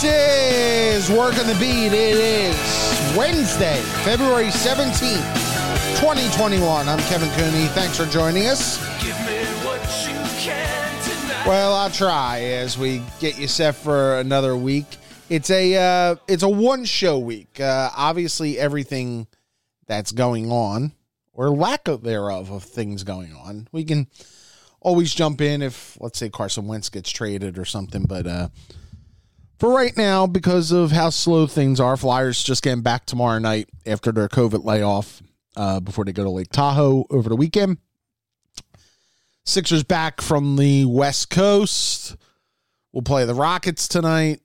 This is Working the Beat. It is Wednesday, February 17th, 2021. I'm Kevin Cooney. Thanks for joining us. Well, I'll try as we get you set for another week. It's a uh, it's a one show week. Uh, obviously, everything that's going on or lack of thereof of things going on, we can always jump in if let's say Carson Wentz gets traded or something. But uh, for right now, because of how slow things are, Flyers just getting back tomorrow night after their COVID layoff uh, before they go to Lake Tahoe over the weekend. Sixers back from the West Coast. We'll play the Rockets tonight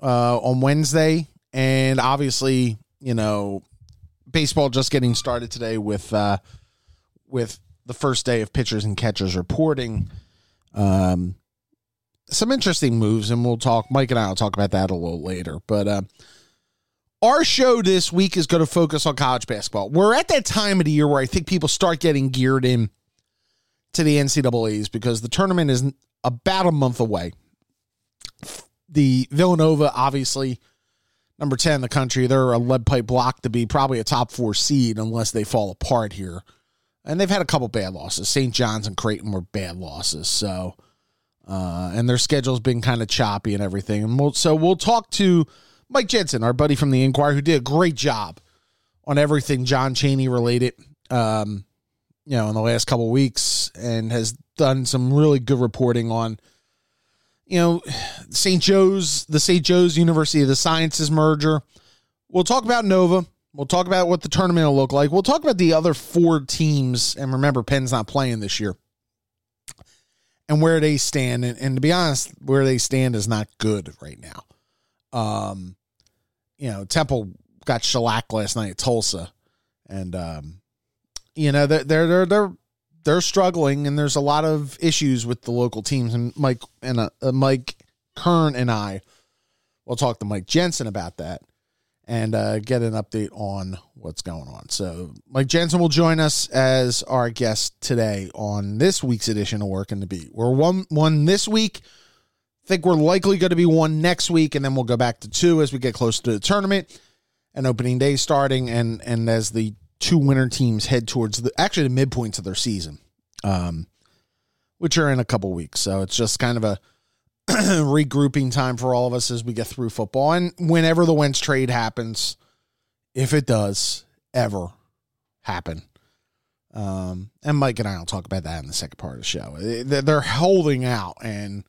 uh, on Wednesday, and obviously, you know, baseball just getting started today with uh, with the first day of pitchers and catchers reporting. Um, some interesting moves, and we'll talk. Mike and I will talk about that a little later. But uh, our show this week is going to focus on college basketball. We're at that time of the year where I think people start getting geared in to the NCAA's because the tournament is about a month away. The Villanova, obviously, number 10 in the country, they're a lead pipe block to be probably a top four seed unless they fall apart here. And they've had a couple bad losses. St. John's and Creighton were bad losses. So, uh, and their schedule's been kind of choppy and everything. And we'll, so we'll talk to Mike Jensen, our buddy from the Inquirer, who did a great job on everything John Chaney related. Um, you know, in the last couple weeks and has done some really good reporting on, you know, St. Joe's, the St. Joe's University of the Sciences merger. We'll talk about Nova. We'll talk about what the tournament will look like. We'll talk about the other four teams. And remember, Penn's not playing this year and where they stand. And, and to be honest, where they stand is not good right now. Um, you know, Temple got shellacked last night at Tulsa. And, um, you know they're they're they're they're struggling, and there's a lot of issues with the local teams. And Mike and uh, Mike Kern and I will talk to Mike Jensen about that and uh, get an update on what's going on. So Mike Jensen will join us as our guest today on this week's edition of Working the Beat. We're one one this week. I think we're likely going to be one next week, and then we'll go back to two as we get closer to the tournament and opening day starting, and and as the two winner teams head towards the actually the midpoints of their season, um, which are in a couple weeks. So it's just kind of a regrouping time for all of us as we get through football. And whenever the Wentz trade happens, if it does ever happen, um, and Mike and I will talk about that in the second part of the show. They're holding out, and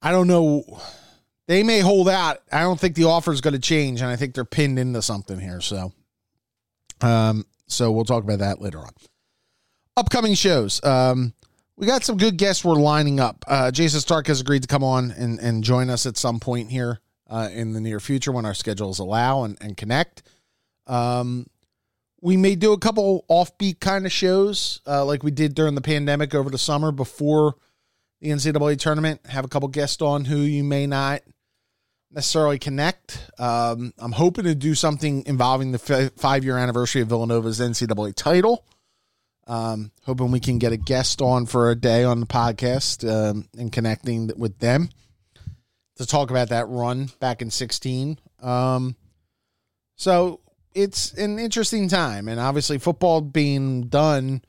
I don't know. They may hold out. I don't think the offer is going to change, and I think they're pinned into something here. So um, so we'll talk about that later on. Upcoming shows. Um, we got some good guests we're lining up. Uh, Jayson Stark has agreed to come on and, and join us at some point here uh, in the near future when our schedules allow and, and connect. Um, we may do a couple offbeat kind of shows uh, like we did during the pandemic over the summer before the NCAA tournament. Have a couple guests on who you may not necessarily connect. Um, I'm hoping to do something involving the f- five year anniversary of Villanova's NCAA title. Um, hoping we can get a guest on for a day on the podcast um, and connecting with them to talk about that run back in 16. Um, so it's an interesting time. And obviously, football being done,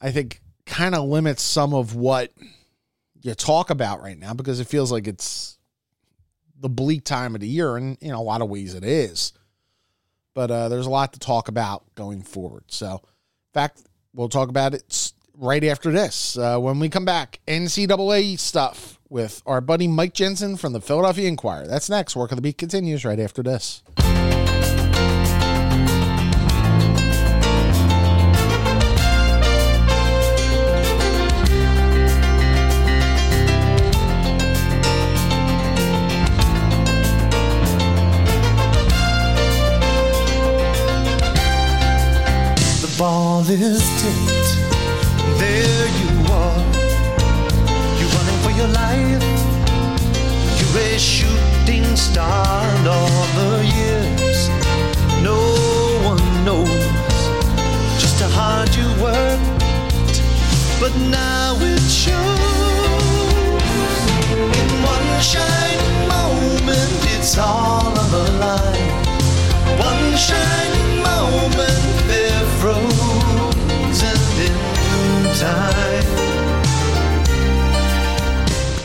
I think, kind of limits some of what you talk about right now because it feels like it's the bleak time of the year, and in a lot of ways it is. But uh, there's a lot to talk about going forward. So, in fact, we'll talk about it right after this. Uh, when we come back, NCAA stuff with our buddy Mike Jensen from the Philadelphia Inquirer. That's next. Work of the Beat continues right after this. all is. There you are. You're running for your life. You're a shooting star. And all the years, no one knows just how hard you worked. But now it shows. In one shining moment, it's all on the line. One shining moment time.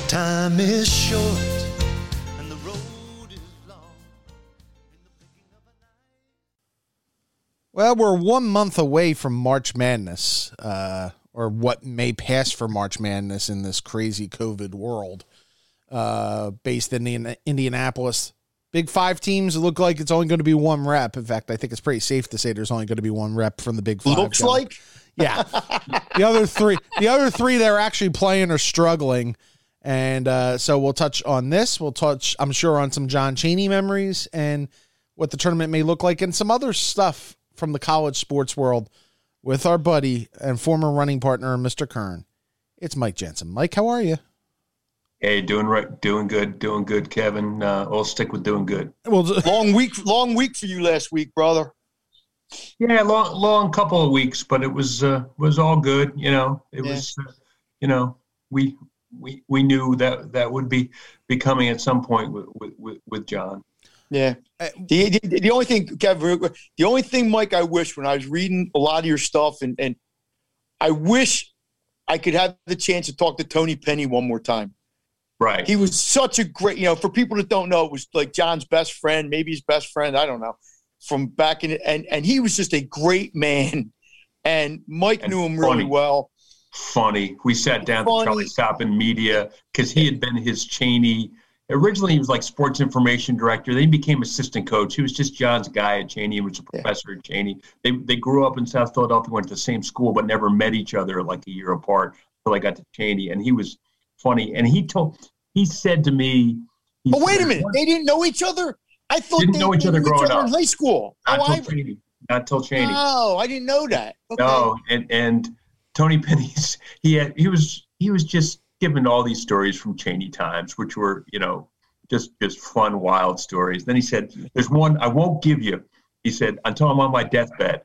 Time is short and the road is long. Well, we're one month away from March Madness, uh, or what may pass for March Madness in this crazy COVID world. Uh, based in the Indianapolis, Big Five teams. It look like it's only going to be one rep. In fact, I think it's pretty safe to say there's only going to be one rep from the Big Five. Looks going. like. Yeah. the other three, the other three that are actually playing are struggling, and uh, so we'll touch on this. We'll touch, I'm sure, on some John Chaney memories and what the tournament may look like, and some other stuff from the college sports world with our buddy and former running partner, Mr. Kern. It's Mike Jensen. Mike, how are you? Hey, doing right, doing good, doing good, Kevin. Uh, I'll stick with doing good. Well, Long week, long week for you last week, brother. Yeah, long, long couple of weeks, but it was uh, was all good. You know, it Yeah. was, uh, you know, we we we knew that that would be be coming at some point with with, with, with John. Yeah. Uh, The, the, the only thing, Kevin, the only thing, Mike, I wish when I was reading a lot of your stuff, and, and I wish I could have the chance to talk to Tony Penny one more time. Right. He was such a great, you know, for people that don't know, it was like John's best friend, maybe his best friend, I don't know, from back in, and, and he was just a great man. And Mike And knew him really well. funny. We sat down Funny. to Charlie Stoppin Media because he had been his Cheyney. Originally, he was like sports information director. Then he became assistant coach. He was just John's guy at Cheyney. He was a Yeah. professor at Cheyney. They they grew up in South Philadelphia, went to the same school, but never met each other like a year apart until I got to Cheyney. And he was funny. And he told he said to me, he But wait a said, minute, they didn't know each other? I thought Didn't they know each other growing in up. high school. Not Oh, I, till Cheyney. Not till Cheyney. oh, I didn't know that. Okay. No, and and Tony Penny's he had he was he was just giving all these stories from Cheyney times, which were you know just just fun, wild stories. Then he said, "There's one I won't give you." He said, "Until I'm on my deathbed."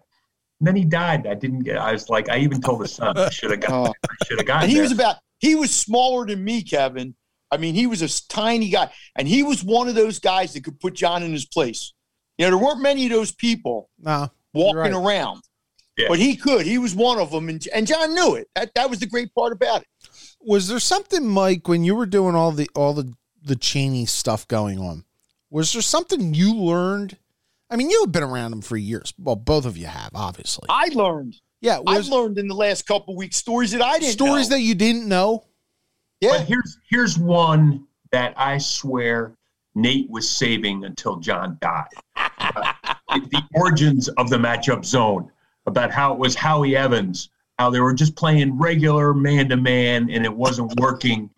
And then he died. I didn't get. I was like, I even told his son, I should have got. Oh. I should have gotten. And he there. was about he was smaller than me, Kevin. I mean, he was a tiny guy, and he was one of those guys that could put John in his place. You know, there weren't many of those people no. walking right. around, Yeah. but he could. He was one of them, and, and John knew it. That that was the great part about it. Was there something, Mike, when you were doing all the all the the Chaney stuff going on? Was there something you learned? I mean, you have been around him for years. Well, both of you have, obviously. I learned. Yeah, I was learned in the last couple weeks stories that I didn't stories know. that you didn't know. Yeah. But here's here's one that I swear Nate was saving until John died. Uh, the origins of the matchup zone, about how it was Howie Evans, how they were just playing regular man to man and it wasn't working.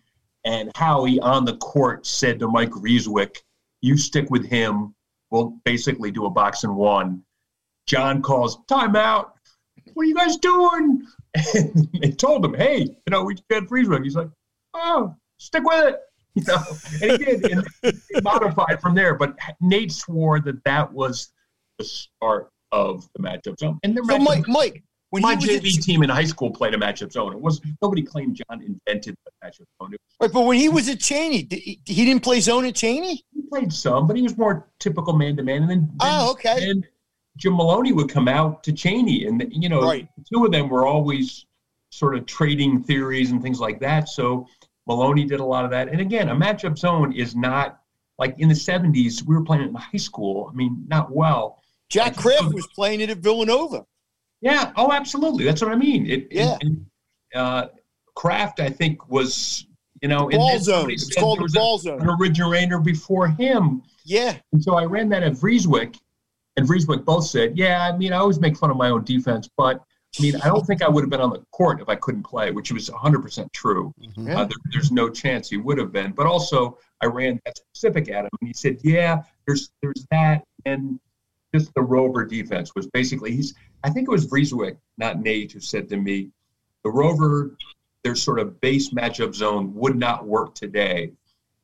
And Howie on the court said to Mike Vreeswyk, You stick with him. We'll basically do a box and one. John calls timeout. What are you guys doing? And they told him, Hey, you know, we had Vreeswyk. He's like, oh, stick with it. You know, and he did, and he modified from there. But Nate swore that that was the start of the matchup zone. And the So matchup, Mike, Mike, when my JV team in high school played a matchup zone. It was nobody claimed John invented the matchup zone. Right, but when he was at Cheyney, he, he didn't play zone at Cheyney. he played some, but he was more typical man to man. And then, ah, then Oh, okay. And Jim Maloney would come out to Cheyney, and you know, Right. the two of them were always sort of trading theories and things like that. So Maloney did a lot of that. And again, a matchup zone is not like in the '70s. We were playing it in high school. I mean, not well. Jack Kraft was playing it at Villanova. Yeah. Oh, absolutely. That's what I mean. It, Yeah. It, uh, Kraft, I think, was you know in Ball zone. It's called the was a- ball an originator before him. Yeah. And so I ran that at Vreeswyk, and Vreeswyk both said, "Yeah, I mean, I always make fun of my own defense, but I mean, I don't think I would have been on the court if I couldn't play," which was 100% true. Yeah. Uh, there, there's no chance he would have been. But also, I ran that specific at him, and he said, "Yeah, there's there's that, and just the rover defense was basically he's. I think it was Vreeswyk, not Nate, who said to me, the rover, their sort of base matchup zone would not work today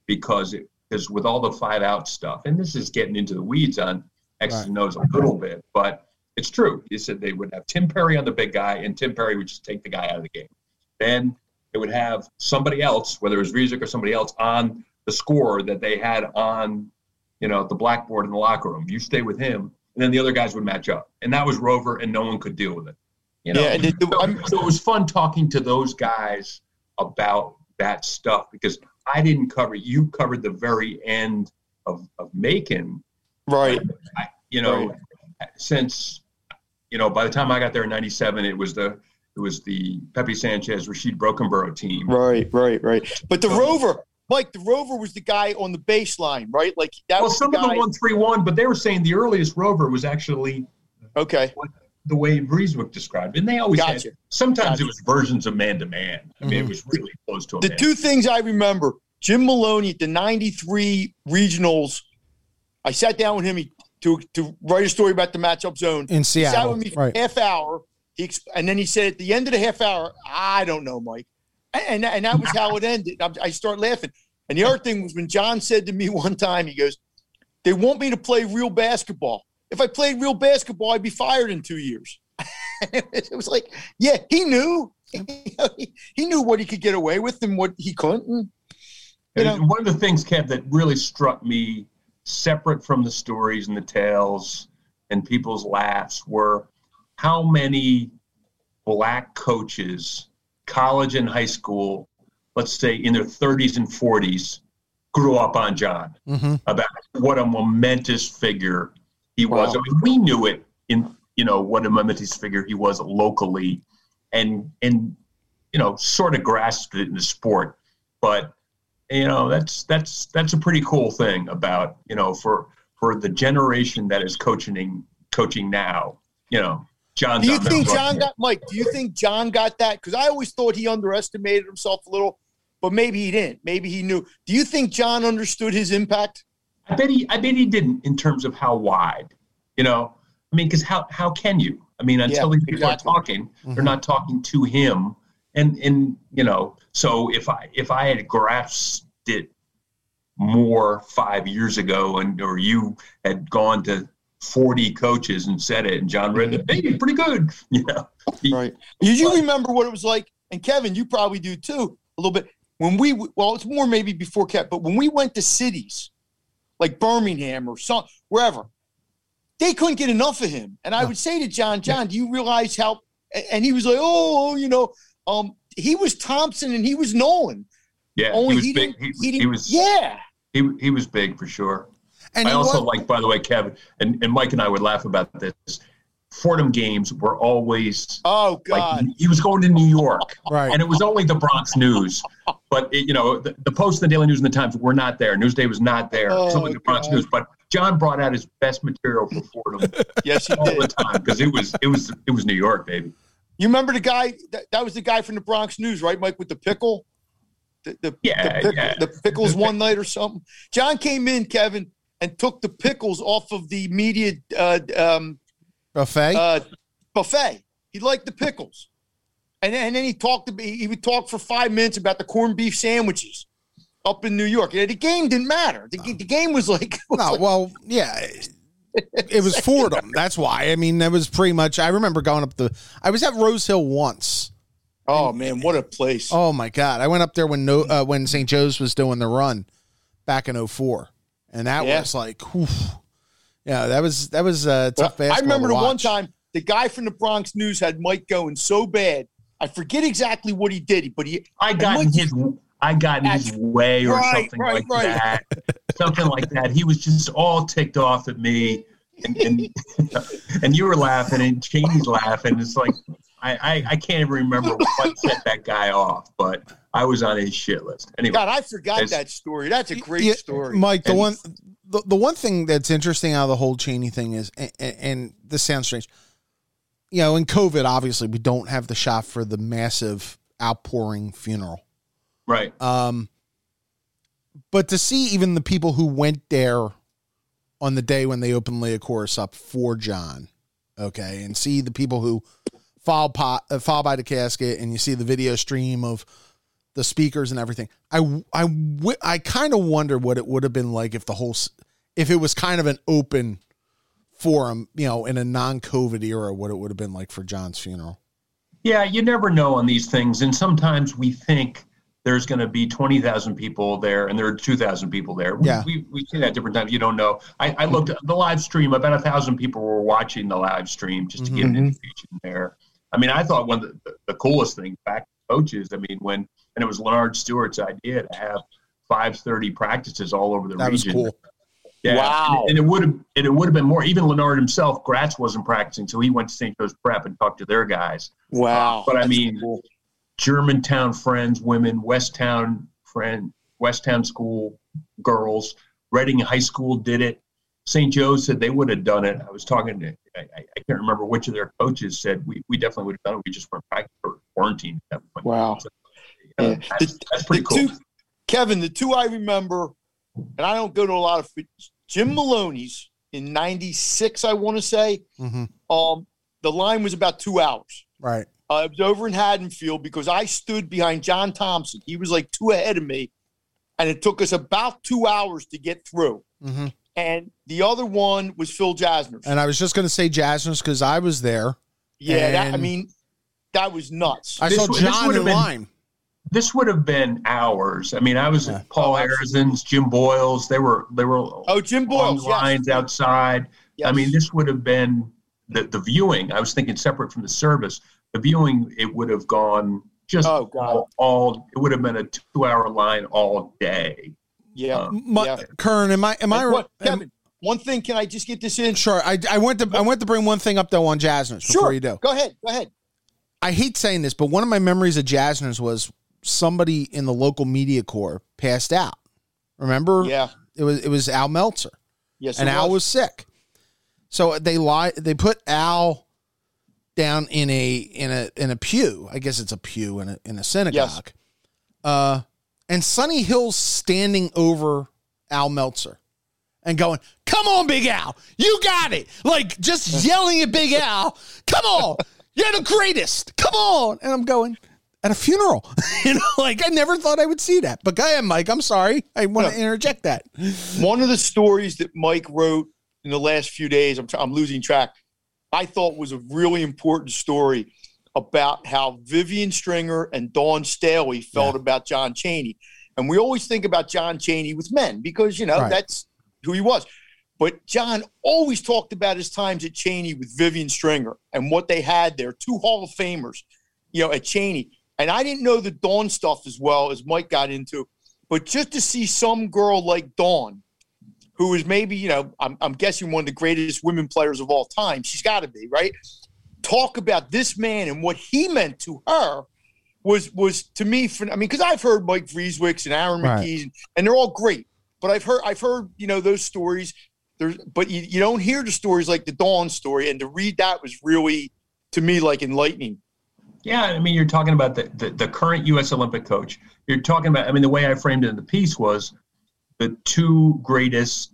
because it because with all the five out stuff, and this is getting into the weeds on X's and O's a little bit, but it's true. He said they would have Tim Perry on the big guy, and Tim Perry would just take the guy out of the game. Then they would have somebody else, whether it was Rizik or somebody else, on the score that they had on, you know, the blackboard in the locker room. You stay with him. And then the other guys would match up, and that was Rover, and no one could deal with it. You know, Yeah, and it- so, so it was fun talking to those guys about that stuff because I didn't cover. You covered the very end of of Macon, Right. I, you know, since you know, by the time I got there in '97, it was the it was the Pepe Sanchez, Rashid Brokenborough team. Right, right, right. But the Rover, Mike, the Rover was the guy on the baseline, right? Like that Well, was some the of them won three one, but they were saying the earliest Rover was actually okay. the way Vreeswyk described it. And they always Gotcha. had sometimes Gotcha. it was versions of man to man. I mean, it mm-hmm. was really close to The man. two things I remember: Jim Maloney at the '93 regionals. I sat down with him he, to to write a story about the matchup zone. in He sat Seattle. with me for Right. half hour. He exp- and then he said at the end of the half hour, I don't know, Mike. And, and that was how it ended. I, I start laughing. And the other thing was when John said to me one time, he goes, They want me to play real basketball. If I played real basketball, I'd be fired in two years. it was like, yeah, he knew. he knew what he could get away with and what he couldn't. And, you And know- one of the things, Kev, that really struck me, separate from the stories and the tales and people's laughs, were how many black coaches, college and high school, let's say in their 30s and 40s, grew up on John hmm about what a momentous figure he was. Wow. I mean, we knew it in you know what a momentous figure he was locally, and and you know sort of grasped it in the sport. But you know that's that's that's a pretty cool thing about you know for for the generation that is coaching coaching now. You know, John. Do you think John got Mike? Do you think John got that? Because I always thought he underestimated himself a little, but maybe he didn't. Maybe he knew. Do you think John understood his impact? I bet he I bet he didn't in terms of how wide. You know, I mean, because how how can you? I mean, until Yeah, these people exactly. are talking, they're Mhm. not talking to him. And and you know, so if I if I had grasped it more five years ago, and or you had gone to forty coaches and said it, and John read it, mm-hmm. hey, pretty good. You know, He- Right. Do you remember what it was like? And Kevin, you probably do too, a little bit. When we well, it's more maybe before Kev, but when we went to cities like Birmingham or some wherever, they couldn't get enough of him. And I would say to John, John, do you realize how? And he was like, oh, you know, um, he was Thompson and he was Nolan. yeah, Only he was he big. didn't. He, he he was yeah. he, he was big for sure. And I also was- like, by the way, Kevin and, and Mike and I would laugh about this. Fordham games were always Oh like God. he was going to New York, right. and it was only the Bronx News. But it, you know, the, the Post, and the Daily News, and the Times were not there. Newsday was not there. Was Oh, only the Bronx God. News. But John brought out his best material for Fordham yes, he all the time because it was it was it was New York, baby. You remember the guy? That, that was the guy from the Bronx News, right, Mike, with the pickle. The, the, Yeah, the, pickle, yeah. the pickles one night or something. John came in, Kevin, and took the pickles off of the media uh, um, buffet. uh, buffet. He liked the pickles, and then, and then he talked. To me, he would talk for five minutes about the corned beef sandwiches up in New York. And the game didn't matter. The, the game was like, was no, like- well, yeah. It was Fordham. That's why. I mean, that was pretty much. I remember going up the. I was at Rose Hill once. oh man, what a place! Oh my god! I went up there when no uh, when St. Joe's was doing the run back in 04. and that Yeah. was like, whew. yeah, that was that was uh, tough. Well, I remember to the one time the guy from the Bronx News had Mike going so bad. I forget exactly what he did, but he I got in Mike- his I got in his way or Right, something right, like right. that. Something like that. He was just all ticked off at me. And, and, and you were laughing and Chaney's laughing. It's like I, I, I can't even remember what set that guy off, but I was on his shit list. Anyway, God, I forgot that story. That's a great Yeah, story. Mike. The And- one, the, the one thing that's interesting out of the whole Chaney thing is, and, and this sounds strange, you know, in COVID, obviously we don't have the shot for the massive outpouring funeral. Right. Um, but to see even the people who went there on the day when they opened Liacouras up for John, okay, and see the people who fall, pot, uh, filed by the casket, and you see the video stream of the speakers and everything. I I w- I kind of wonder what it would have been like if the whole if it was kind of an open forum, you know, in a non-COVID era, what it would have been like for John's funeral. Yeah, you never know on these things. And sometimes we think there's going to be 20,000 people there and there are 2,000 people there. We, Yeah. we, we see that different times. You don't know. I, I looked at the live stream, about a thousand people were watching the live stream just to get mm-hmm. an indication there. I mean, I thought one of the, the coolest things back to coaches, I mean, when, and it was Lynard Stewart's idea to have 530 practices all over the That was region. cool. Yeah. Wow. And it would have and it would have been more. Even Lynard himself, Gratz wasn't practicing, so he went to St. Joe's Prep and talked to their guys. Wow. But I That's mean, cool. Germantown friends, women, Westtown friend, Westtown school girls, Reading High School did it. St. Joe said they would have done it. I was talking to, I, I I can't remember which of their coaches said we, we definitely would have done it. We just weren't practicing or quarantined at that point. Wow. So, yeah, Yeah. that's, that's pretty cool. two, Kevin, the two I remember, and I don't go to a lot of Jim Maloney's in '96. I want to say, hmm um, the line was about two hours. Right. Uh, it was over in Haddonfield because I stood behind John Thompson. He was like two ahead of me, and it took us about two hours to get through. hmm And the other one was Phil Jasner's. And I was just going to say Jasner's because I was there. yeah, that, I mean, that was nuts. I This saw would- John in have been- line. this would have been hours. I mean, I was Yeah. at Paul Oh, Harrison's, Jim Boyles. They were they were oh, Jim on Boyles, the yes. lines outside. I mean, this would have been the the viewing. I was thinking separate from the service. The viewing it would have gone just Oh, God. all, all. It would have been a two hour line all day. yeah. Uh, My, Yeah. Kern, am I? Am I? And what- am- Kevin, one thing, can I just get this in? Sure. I, I went to I went to bring one thing up though on Jasner's before Sure. you do. Go ahead. Go ahead. I hate saying this, but one of my memories of Jasner's was somebody in the local media corps passed out. Remember? Yeah. It was it was Al Meltzer, Yes. and it Al was sick. So they lie. They put Al down in a in a in a pew. I guess it's a pew in a in a synagogue. Uh, and Sonny Hill's standing over Al Meltzer and going, "Come on, Big Al, you got it!" Like just yelling at Big Al, "Come on, you're the greatest! Come on!" And I'm going at a funeral, you know, like I never thought I would see that. But go ahead, Mike. I'm sorry, I want to Yeah. interject that. One of the stories that Mike wrote in the last few days, I'm, I'm losing track, I thought was a really important story about how Vivian Stringer and Dawn Staley felt about John Chaney. And we always think about John Chaney with men because, you know, Right. that's who he was. But John always talked about his times at Cheyney with Vivian Stringer and what they had there, two Hall of Famers, you know, at Cheyney. And I didn't know the Dawn stuff as well as Mike got into. But just to see some girl like Dawn, who is maybe, you know, I'm, I'm guessing one of the greatest women players of all time, she's got to be, right? Talk about this man and what he meant to her was was to me. For, I mean, because I've heard Mike Vreeswyks and Aaron Right. McKies, and, and they're all great. But I've heard I've heard you know those stories. There's, but you, you don't hear the stories like the Dawn story, and to read that was really to me like enlightening. Yeah, I mean, you're talking about the, the, the current U.S. Olympic coach. You're talking about, I mean, the way I framed it in the piece was the two greatest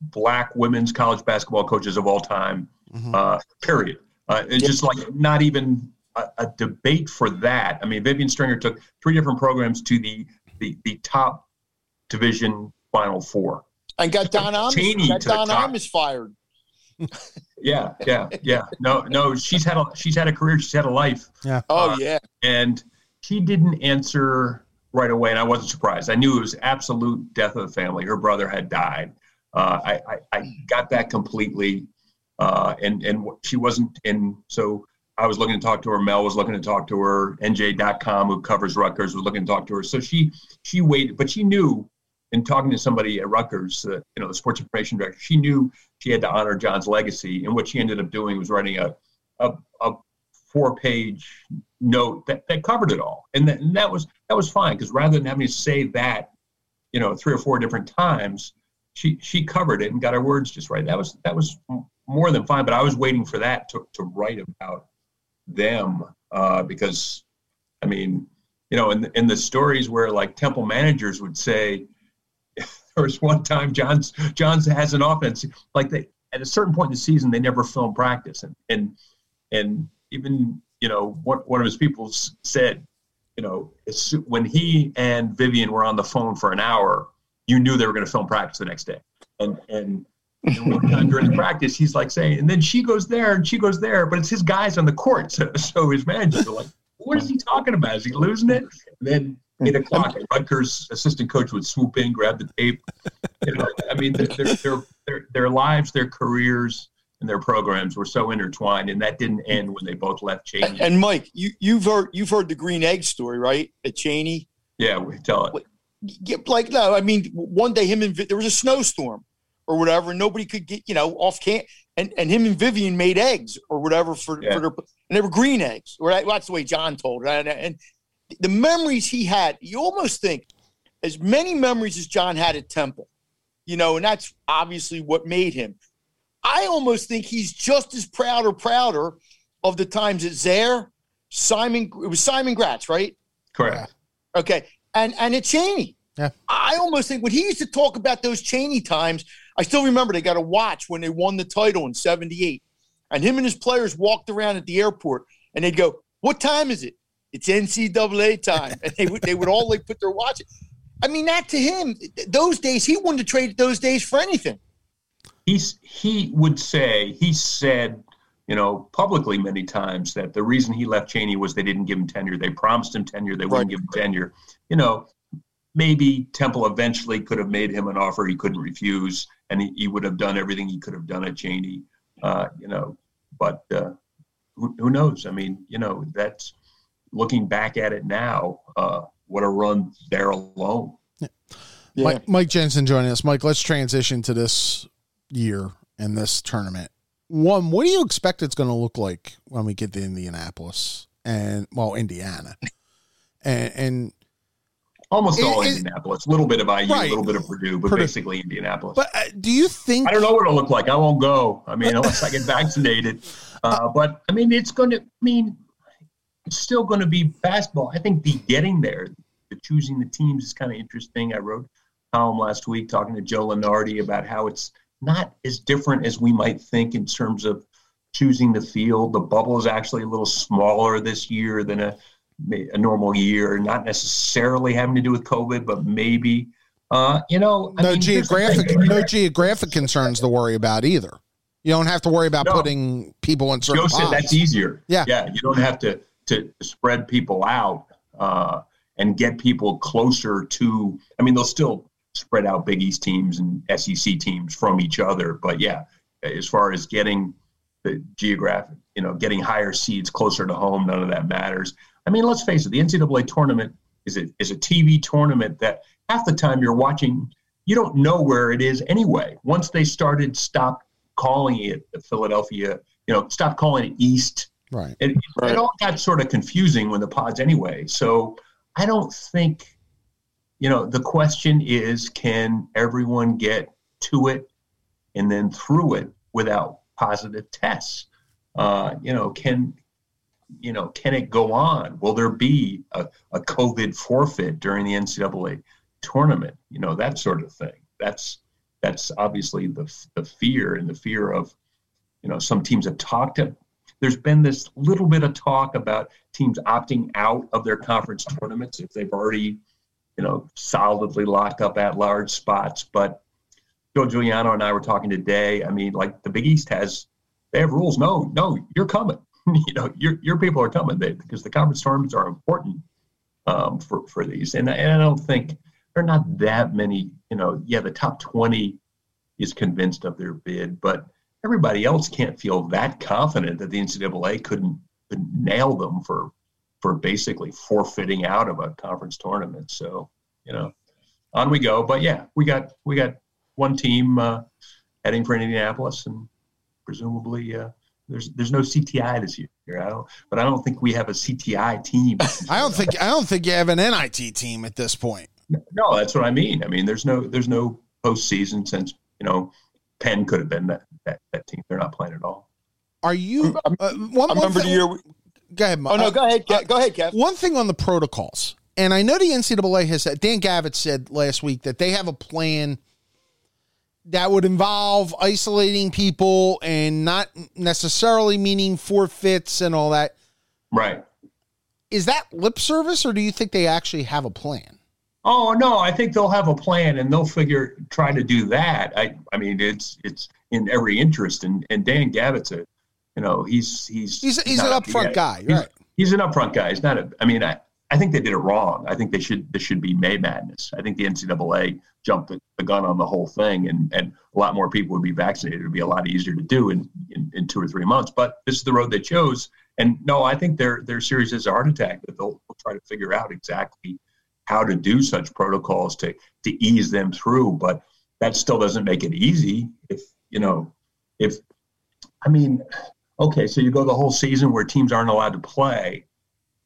black women's college basketball coaches of all time, Mhm. uh, period. Uh, it's Yeah. just like not even a, a debate for that. I mean, Vivian Stringer took three different programs to the, the, the top division final four. And got Don Imus, got Don. Imus fired. Yeah, yeah, yeah. No, no, she's had a she's had a career, she's had a life. Yeah. Oh Uh, yeah, and she didn't answer right away and i wasn't surprised. I knew it was absolute death of the family. Her brother had died. Uh, I, I, I got that completely uh, and and she wasn't in so i was looking to talk to her mel was looking to talk to her nj.com who covers rutgers was looking to talk to her. So she she waited but she knew in talking to somebody at rutgers uh, you know the sports information director she knew she had to honor john's legacy and what she ended up doing was writing a a, a four page note that, that covered it all. And that, and that was that was fine because rather than having to say that you know three or four different times she she covered it and got her words just right. That was that was more than fine but i was waiting for that to, to write about them uh, because i mean you know in, the- in the stories where like temple managers would say there was one time john's john's has an offense like they at a certain point in the season they never film practice. And and and even you know one, one of his people said you know when he and vivian were on the phone for an hour you knew they were going to film practice the next day and and and one time during the practice he's like saying and then she goes there and she goes there but it's his guys on the court so, so his managers are like what is he talking about is he losing it and then eight o'clock. And Rutgers assistant coach would swoop in, grab the tape. You know, I mean, their, their, their, their lives, their careers, and their programs were so intertwined, and that didn't end when they both left Cheyney. And Mike, you you've heard you've heard the green egg story, right? At Cheyney. Yeah, we tell it. Like no, I mean, one day him and there was a snowstorm or whatever, and nobody could get you know off camp, and and him and Vivian made eggs or whatever for, Yeah. for their and they were green eggs. Right, well, that's the way John told it, and, and the memories he had, you almost think as many memories as John had at Temple, you know, and that's obviously what made him. I almost think he's just as proud or prouder of the times at Zaire, Simon. It was Simon Gratz, right? Correct. Okay. And and at Cheyney. Yeah. I almost think when he used to talk about those Cheyney times, I still remember they got a watch when they won the title in 78. And him and his players walked around at the airport and they'd go, What time is it? It's NCAA time. and they would they would all like put their watch. I mean, that to him, those days, he wouldn't have traded those days for anything. He's he would say he said you know publicly many times that the reason he left Cheyney was they didn't give him tenure. They promised him tenure, they wouldn't Right. give him tenure. You know, maybe Temple eventually could have made him an offer he couldn't refuse, and he, he would have done everything he could have done at Cheyney. Uh, you know, but uh, who, who knows? I mean, you know, that's looking back at it now. Uh, what a run there alone. Mike, Mike Jensen joining us. Mike, let's transition to this year in this tournament. One, what do you expect it's going to look like when we get to Indianapolis and well, Indiana, and and Almost It- all it- Indianapolis, a little bit of IU, a Right. little bit of Purdue, but Purdue. basically Indianapolis. but uh, do you think I don't know what it'll look like. I won't go. I mean, unless I get vaccinated. Uh, but I mean, it's going to I mean it's still going to be basketball. I think the getting there, the choosing the teams is kind of interesting. I wrote a column last week talking to Joe Lunardi about how it's not as different as we might think in terms of choosing the field. The bubble is actually a little smaller this year than a a normal year, not necessarily having to do with COVID, but maybe. Uh, you know, I no mean, geographic no geographic concerns to worry about either? You don't have to worry about No. putting people in certain Joe said that's easier. Yeah. yeah. You don't have to to spread people out uh, and get people closer to. I mean, they'll still spread out Big East teams and SEC teams from each other, but yeah, as far as getting the geographic, you know, getting higher seeds closer to home, none of that matters. I mean, let's face it, the NCAA tournament is a, is a TV tournament that half the time you're watching, you don't know where it is anyway. Once they started, stop calling it Philadelphia, you know, stop calling it East. right. It, Right. it all got sort of confusing when the pods anyway. So I don't think, you know, the question is can everyone get to it and then through it without positive tests? Uh, you know, can you know, can it go on? Will there be a, a COVID forfeit during the NCAA tournament? You know, that sort of thing. That's that's obviously the the fear and the fear of, you know, some teams have talked to. There's been this little bit of talk about teams opting out of their conference tournaments if they've already, you know, solidly locked up at large spots. But Joe Juliano and I were talking today. I mean, like the Big East has, they have rules. No, no, you're coming. you know, your your people are coming they, because the conference tournaments are important um, for for these. And and I don't think there are not that many. You know, yeah, the top twenty is convinced of their bid, but everybody else can't feel that confident that the NCAA couldn't, couldn't nail them for for basically forfeiting out of a conference tournament. So you know, on we go. But yeah, we got we got one team uh, heading for Indianapolis, and presumably uh, there's there's no CTI this year. I don't, but I don't think we have a CTI team. I don't think I don't think you have an NIT team at this point. No, that's what I mean. I mean, there's no there's no postseason since you know Penn could have been that that, that team. They're not playing at all. Are you? I Uh, one, I one remember the year. we- Go ahead. Oh no, uh, go ahead, Kev. go ahead, Kev. One thing on the protocols, and I know the NCAA has said, Dan Gavitt said last week that they have a plan that would involve isolating people and not necessarily meaning forfeits and all that. Right. Is that lip service, or do you think they actually have a plan? Oh no, I think they'll have a plan and they'll figure try to do that. I I mean it's it's in every interest and and Dan Gavitt's a you know he's he's He's he's an upfront guy, he's- right? He's an upfront guy. He's not a. I mean I. I think they did it wrong. I think they should this should be May Madness. I think the NCAA jumped the, the gun on the whole thing, and and a lot more people would be vaccinated. It would be a lot easier to do in, in, in two or three months. But this is the road they chose. And no, I think their their series is a heart attack that they'll, they'll try to figure out exactly how to do such protocols to to ease them through. But that still doesn't make it easy. If you know, if I mean, okay, so you go the whole season where teams aren't allowed to play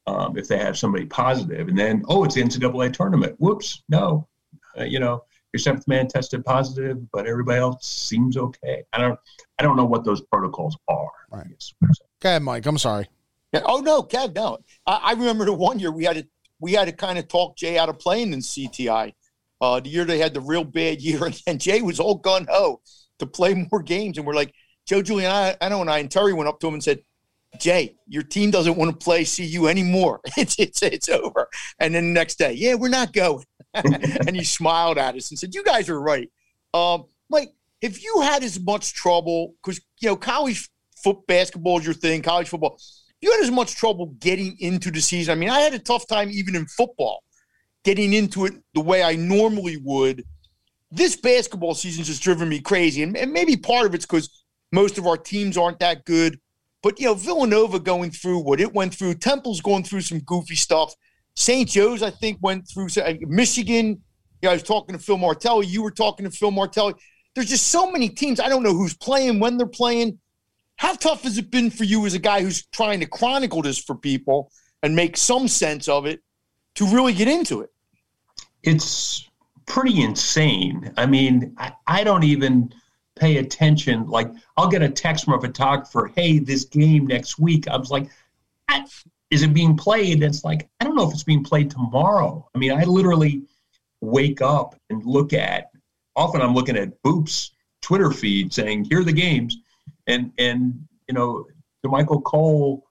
um, if they have somebody positive, and then oh, it's the NCAA tournament. Whoops, no, uh, you know, your seventh man tested positive, but everybody else seems okay. I don't, I don't know what those protocols are. Right. Go ahead, Mike. I'm sorry. Yeah, oh no, Kev, no. I, I remember the one year we had to we had to kind of talk Jay out of playing in CTI. Uh, the year they had the real bad year, and, and Jay was all gun ho to play more games, and we're like Joe Julian, I, know, and I and Terry went up to him and said, Jay, your team doesn't want to play CU anymore. It's it's it's over. And then the next day, yeah, we're not going. and he smiled at us and said, "You guys are right." Um, like if you had as much trouble because you know college foot basketball is your thing, college football. You had as much trouble getting into the season. I mean, I had a tough time even in football getting into it the way I normally would. This basketball season just driven me crazy, and, and maybe part of it's because most of our teams aren't that good. But you know, Villanova going through what it went through, Temple's going through some goofy stuff. St. Joe's, I think, went through uh, Michigan. You know, I was talking to Phil Martelli. You were talking to Phil Martelli. There's just so many teams. I don't know who's playing, when they're playing. How tough has it been for you as a guy who's trying to chronicle this for people and make some sense of it to really get into it? It's pretty insane. I mean, I, I don't even – pay attention. Like I'll get a text from a photographer, hey, this game next week. I was like, is it being played? And It's like, I don't know if it's being played tomorrow. I mean, I literally wake up and look at, often I'm looking at Boop's Twitter feed saying, here are the games. And, and you know, Michael Cole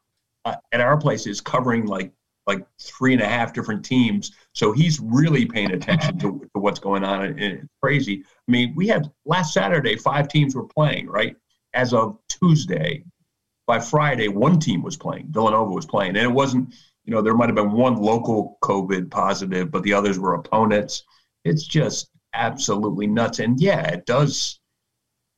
uh, at our place is covering like like three and a half different teams. So he's really paying attention to, to what's going on. It's crazy. I mean, we had last Saturday, five teams were playing, right? As of Tuesday, by Friday, one team was playing. Villanova was playing. And it wasn't, you know, there might have been one local COVID positive, but the others were opponents. It's just absolutely nuts. And yeah, it does,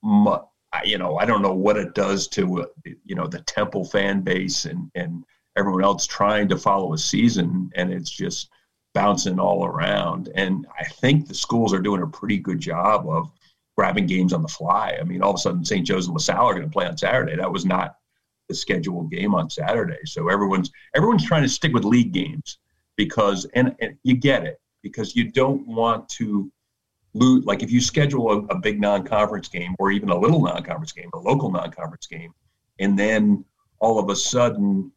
you know, I don't know what it does to, uh, you know, the Temple fan base and, and, everyone else trying to follow a season and it's just bouncing all around. And I think the schools are doing a pretty good job of grabbing games on the fly. I mean, all of a sudden St. Joe's and LaSalle are going to play on Saturday. That was not the scheduled game on Saturday. So everyone's everyone's trying to stick with league games because and, and you get it because you don't want to lose like if you schedule a, a big non-conference game or even a little non-conference game, a local non-conference game, and then all of a sudden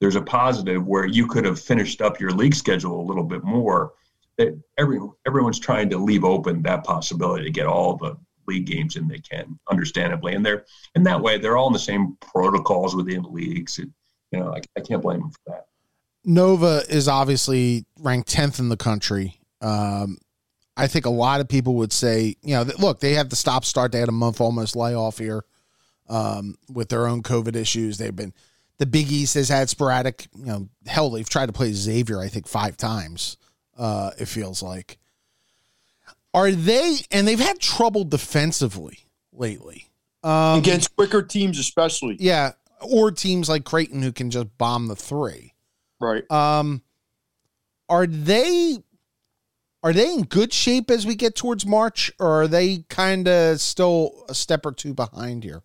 there's a positive where you could have finished up your league schedule a little bit more. That every everyone's trying to leave open that possibility to get all the league games in they can, understandably, and they're and that way they're all in the same protocols within leagues. It, you know, I, I can't blame them for that. Nova is obviously ranked tenth in the country. Um, I think a lot of people would say, you know, look, they have the stop start. They had a month almost layoff here um, with their own COVID issues. They've been the Big East has had sporadic, you know, hell, they've tried to play Xavier, I think, five times. Uh, it feels like. Are they, and they've had trouble defensively lately. Um, Against quicker teams, especially. Yeah. Or teams like Creighton who can just bomb the three. Right. Um, are they are they in good shape as we get towards March, or are they kind of still a step or two behind here?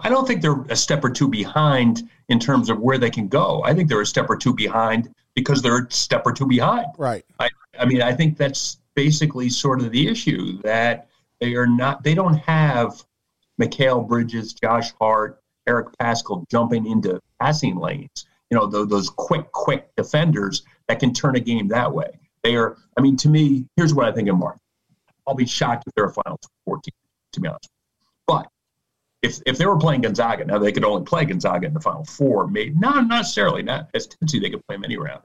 I don't think they're a step or two behind in terms of where they can go. I think they're a step or two behind because they're a step or two behind. Right. I, I mean, I think that's basically sort of the issue that they are not, they don't have Mikal Bridges, Josh Hart, Eric Paschall jumping into passing lanes. You know, those, those quick, quick defenders that can turn a game that way. They are, I mean, to me, here's what I think of Mark. I'll be shocked if they're a Final 14, to be honest. If if they were playing Gonzaga, now they could only play Gonzaga in the Final Four. Maybe not necessarily. Not as Tennessee, they could play them any round.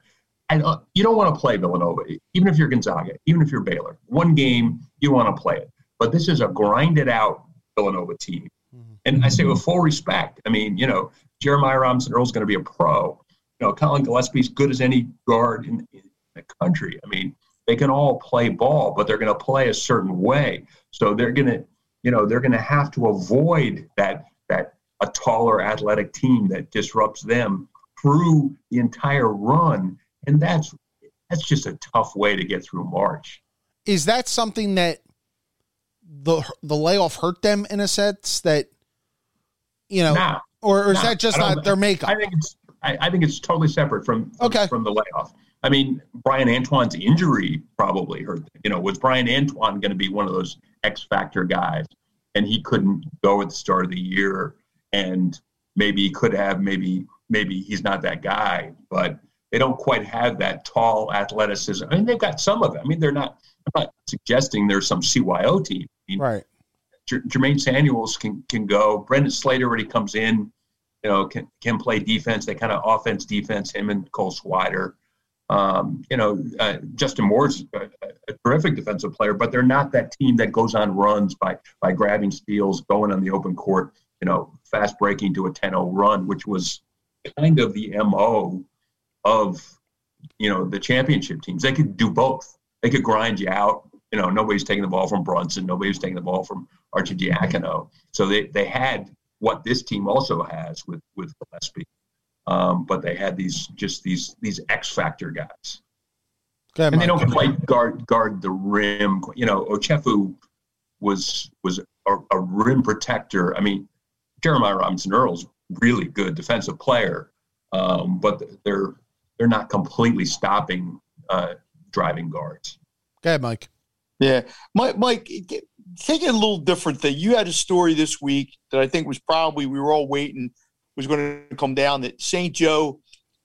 And uh, you don't want to play Villanova, even if you're Gonzaga, even if you're Baylor. One game, you want to play it. But this is a grinded out Villanova team. Mm-hmm. And I say with full respect. I mean, you know, Jeremiah Robinson Earl's going to be a pro. you know, Collin Gillespie's good as any guard in, in the country. I mean, they can all play ball, but they're going to play a certain way. So they're going to, you know, they're going to have to avoid that that a taller athletic team that disrupts them through the entire run, and that's that's just a tough way to get through March. Is that something that the the layoff hurt them in a sense that you know, Nah, or, or is nah, that just not their makeup? I think it's I, I think it's totally separate from from, Okay. from the layoff. I mean, Bryan Antoine's injury probably hurt. them. You know, was Bryan Antoine going to be one of those X factor guys, and he couldn't go at the start of the year, and maybe he could have, maybe maybe he's not that guy, but they don't quite have that tall athleticism. I mean, they've got some of it. I mean, they're not. I'm not suggesting there's some CYO team. I mean, right. Jer- Jermaine Samuels can can go. Brandon Slater he comes in, you know, can can play defense. They kind of offense defense. Him and Cole Swider. Um, you know, uh, Justin Moore's a, a terrific defensive player, but they're not that team that goes on runs by by grabbing steals, going on the open court, you know, fast breaking to a 10-0 run, which was kind of the mo of you know the championship teams. They could do both. They could grind you out. You know, nobody's taking the ball from Brunson. Nobody's taking the ball from Arcidiacono. So they, they had what this team also has with with Gillespie, um, but they had these just these these X factor guys, Go ahead, and they don't quite guard guard the rim. You know, Ochefu was was a, a rim protector. I mean, Jeremiah Robinson Earl's really good defensive player, um, but they're they're not completely stopping uh, driving guards. Okay, Mike. Yeah, Mike. Mike, take it a little different thing. You had a story this week that I think was probably we were all waiting was going to come down. That St. Joe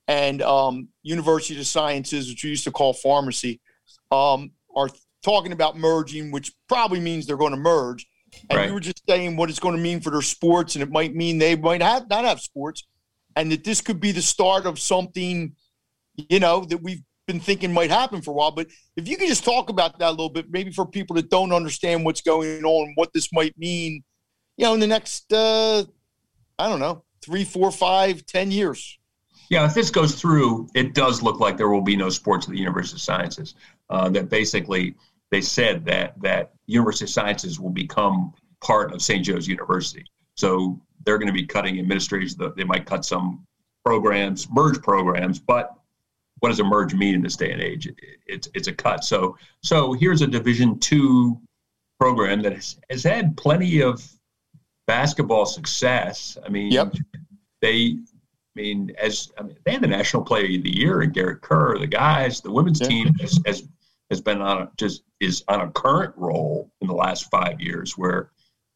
and um, University of Sciences, which we used to call pharmacy, um, are talking about merging, which probably means they're going to merge. And Right. you were just saying what it's going to mean for their sports, and it might mean they might have not have sports, and that this could be the start of something, you know, that we've been thinking might happen for a while. But if you could just talk about that a little bit, maybe for people that don't understand what's going on, what this might mean, you know, in the next, uh, I don't know, three, four, five, ten years. Yeah, if this goes through, it does look like there will be no sports at the University of Sciences. Uh, that basically they said that that University of Sciences will become part of St. Joe's University. So they're going to be cutting administrators. They might cut some programs, merge programs, but what does a merge mean in this day and age? It's it's a cut. So so here's a Division two program that has, has had plenty of basketball success. I mean, Yep. they I mean, as I mean, they had the national player of the year and Garrett Kerr, the guys, the women's Yeah. team has, has has been on a, just is on a current roll in the last five years where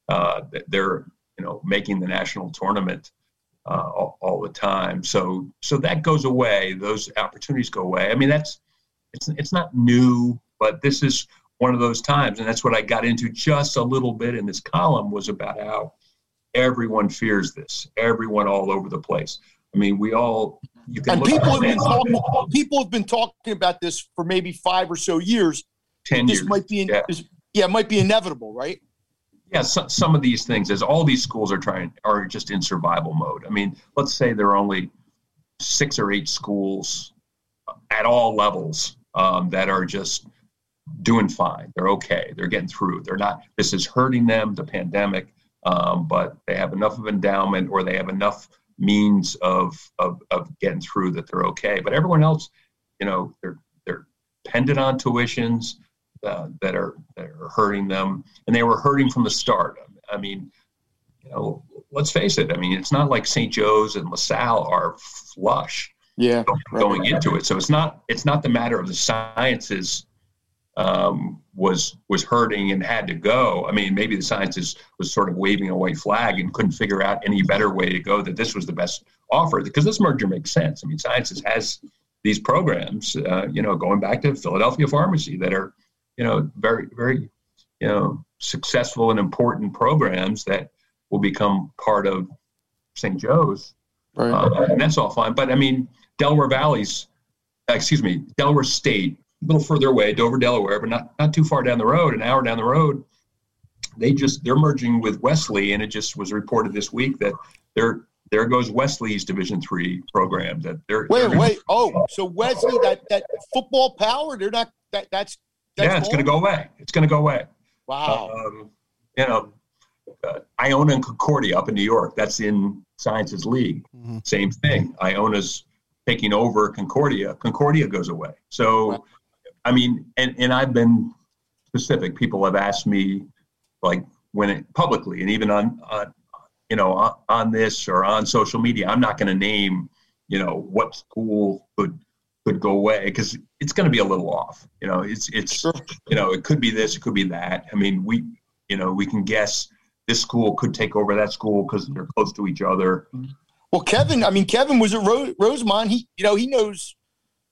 uh, they're you know making the national tournament uh, all, all the time. So so that goes away. Those opportunities go away. I mean, that's it's it's not new, but this is one of those times, and that's what I got into just a little bit in this column was about how everyone fears this. Everyone all over the place. I mean, we all you can And look people have been talking. People have been talking about this for maybe five or so years. ten This years. might be, Yeah. this- yeah, it might be inevitable, right? yeah, so, some of these things, as all these schools are trying, are just in survival mode. I mean, let's say there are only six or eight schools at all levels um, that are just doing fine. They're okay. They're getting through. They're not. This is hurting them, the pandemic, um, but they have enough of endowment or they have enough means of, of of getting through that they're okay. But everyone else, you know, they're they're dependent on tuitions uh, that are that are hurting them, and they were hurting from the start. I mean, you know, let's face it. I mean, it's not like St. Joe's and LaSalle are flush Yeah. going into it. So it's not it's not the matter of the sciences um, was was hurting and had to go. I mean, maybe the sciences was sort of waving a white flag and couldn't figure out any better way to go. That this was the best offer because this merger makes sense. I mean, sciences has these programs, uh, you know, going back to Philadelphia Pharmacy that are, you know, very very, you know, successful and important programs that will become part of St. Joe's Right. uh, and that's all fine. But I mean, Delaware Valley's, excuse me, Delaware State, a little further away, Dover, Delaware, but not not too far down the road, an hour down the road. They just they're merging with Wesley, and it just was reported this week that they're there goes Wesley's Division three program. That they're Wait, they're wait. Oh, so Wesley, that that football power, they're not that that's, that's yeah, it's going to go away. It's going to go away. Wow. Um, you know, uh, Iona and Concordia up in New York. That's in Sciences League. Mhm. Same thing. Iona's taking over Concordia. Concordia goes away. So. I mean, and and I've been specific. People have asked me, like when it publicly, and even on on you know on, on this or on social media. I'm not going to name you know what school could could go away because it's going to be a little off. You know, it's it's Sure. you know it could be this, it could be that. I mean, we you know we can guess this school could take over that school because they're close to each other. Well, Kevin, I mean, Kevin was at Ro- Rosemont. He, you know, he knows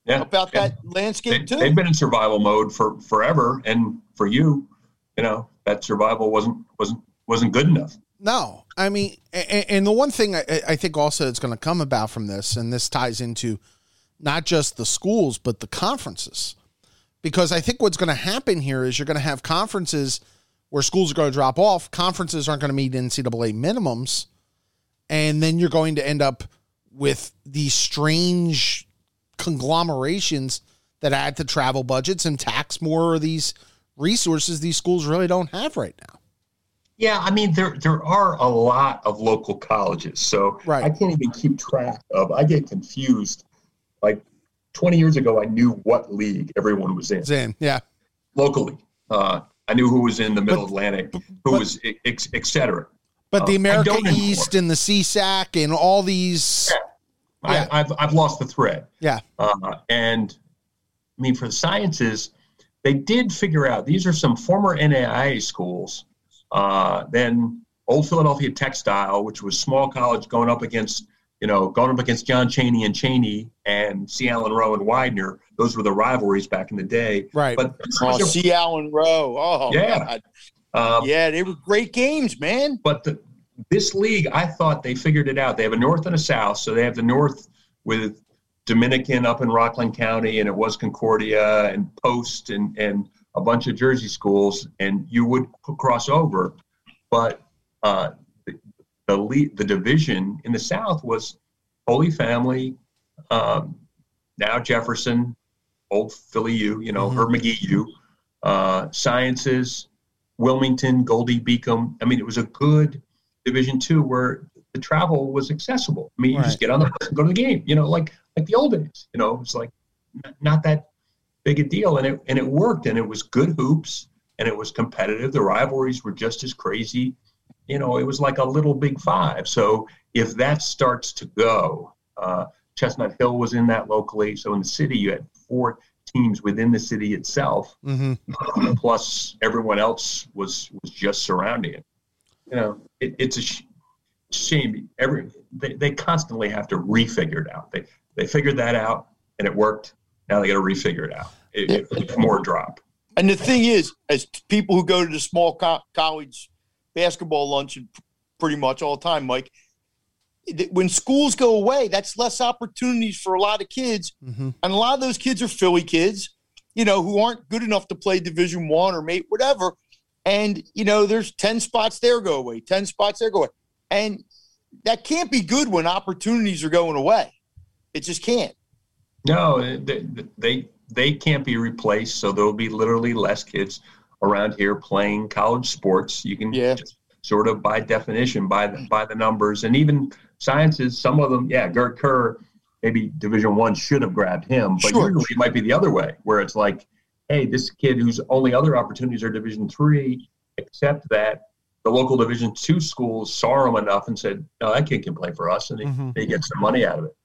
Yeah, about yeah. that landscape They, too. they've been in survival mode for forever, and for you, you know that survival wasn't wasn't wasn't good enough. No, I mean, and, and the one thing I, I think also that's going to come about from this, and this ties into not just the schools but the conferences, because I think what's going to happen here is you're going to have conferences where schools are going to drop off. Conferences aren't going to meet NCAA minimums, and then you're going to end up with these strange conglomerations that add to travel budgets and tax more of these resources these schools really don't have right now. Yeah, I mean there there are a lot of local colleges, so Right. I can't even keep track of. I get confused. Like 20 years ago, I knew what league everyone was in yeah. locally. Uh, I knew who was in the Middle But- Atlantic, who but- was ex, et cetera. But the Uh, America don't anymore. East and the CSAC and all these, Yeah. I, I've I've lost the thread. yeah, Uh, and I mean, for the sciences, they did figure out these are some former NAIA schools. Uh, then Old Philadelphia Textile, which was small college going up against, you know, going up against John Chaney and Cheyney and C. Allen Rowe and Widener. Those were the rivalries back in the day. right. But oh, C. Allen Rowe. Oh, Yeah. God. um, yeah, they were great games, man. but the, this league, I thought they figured it out. They have a north and a south. So they have the north with Dominican up in Rockland County, and it was Concordia and Post and, and a bunch of Jersey schools, and you would cross over. But uh, the the, lead, the division in the south was Holy Family, um, now Jefferson, old Philly U, you know, Mhm. Herb Magee U, uh, Sciences, Wilmington, Goldey-Beacom. I mean, it was a good Division two where the travel was accessible. I mean, you Right. just get on the bus and go to the game. You know, like like the old days. You know, it's like not that big a deal, and it and it worked, and it was good hoops, and it was competitive. The rivalries were just as crazy. You know, it was like a little Big Five. So if that starts to go, uh, Chestnut Hill was in that locally. So in the city, you had four teams within the city itself hmm plus everyone else was was just surrounding it. You know, it, it's a sh- shame. Every they, they constantly have to refigure it out. They they figured that out and it worked. Now they got to refigure it out. It, it- it's more drop. And the thing is, as people who go to the small co- college basketball luncheon p- pretty much all the time, Mike, when schools go away, that's less opportunities for a lot of kids. hmm And a lot of those kids are Philly kids, you know, who aren't good enough to play Division One or mate, whatever. And, you know, there's 10 spots there go away, 10 spots there go away. And that can't be good when opportunities are going away. It just can't. No, they, they they can't be replaced. So there will be literally less kids around here playing college sports. You can Yeah. just sort of by definition, by the by the numbers, and even sciences. Some of them, yeah, Gert Kerr, maybe Division One should have grabbed him, but Sure. usually it might be the other way, where it's like, hey, this kid whose only other opportunities are Division Three, except that the local Division Two schools saw him enough and said, no, that kid can play for us, and they, Mhm. they get some money out of it.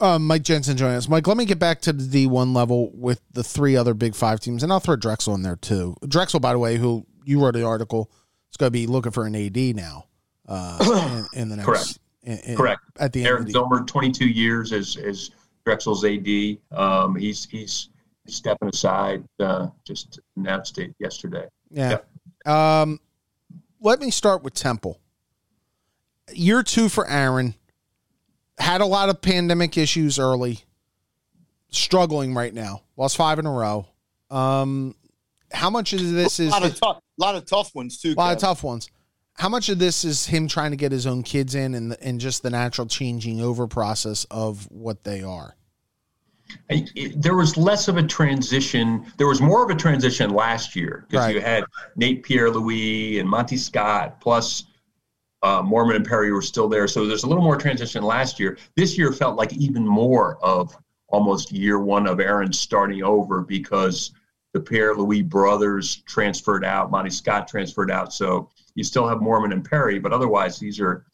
Um, Mike Jensen joining us. Mike, let me get back to the D one level with the three other Big Five teams, and I'll throw Drexel in there too. Drexel, by the way, who you wrote the article, is going to be looking for an AD now. Uh, in, in the next, Correct. in- in- Correct. At the end Eric of the Zillmer, 22 years as, as Drexel's AD. Um, he's he's stepping aside. Uh, just announced it yesterday. Yeah. Um, let me start with Temple. Year two for Aaron. Had a lot of pandemic issues early. Struggling right now. Lost five in a row. Um, how much of this A is lot of tough, lot of tough ones too. a lot of tough ones? how much of this is him trying to get his own kids in and and just the natural changing over process of what they are? I- it- there was less of a transition. There was more of a transition last year because Right. you had Nate Pierre Louis and Monty Scott, plus uh, Moorman and Perry were still there. So there's a little more transition last year. This year felt like even more of almost year one of Aaron starting over because the Pierre Louis brothers transferred out, Monty Scott transferred out. So you still have Moorman and Perry, but otherwise these are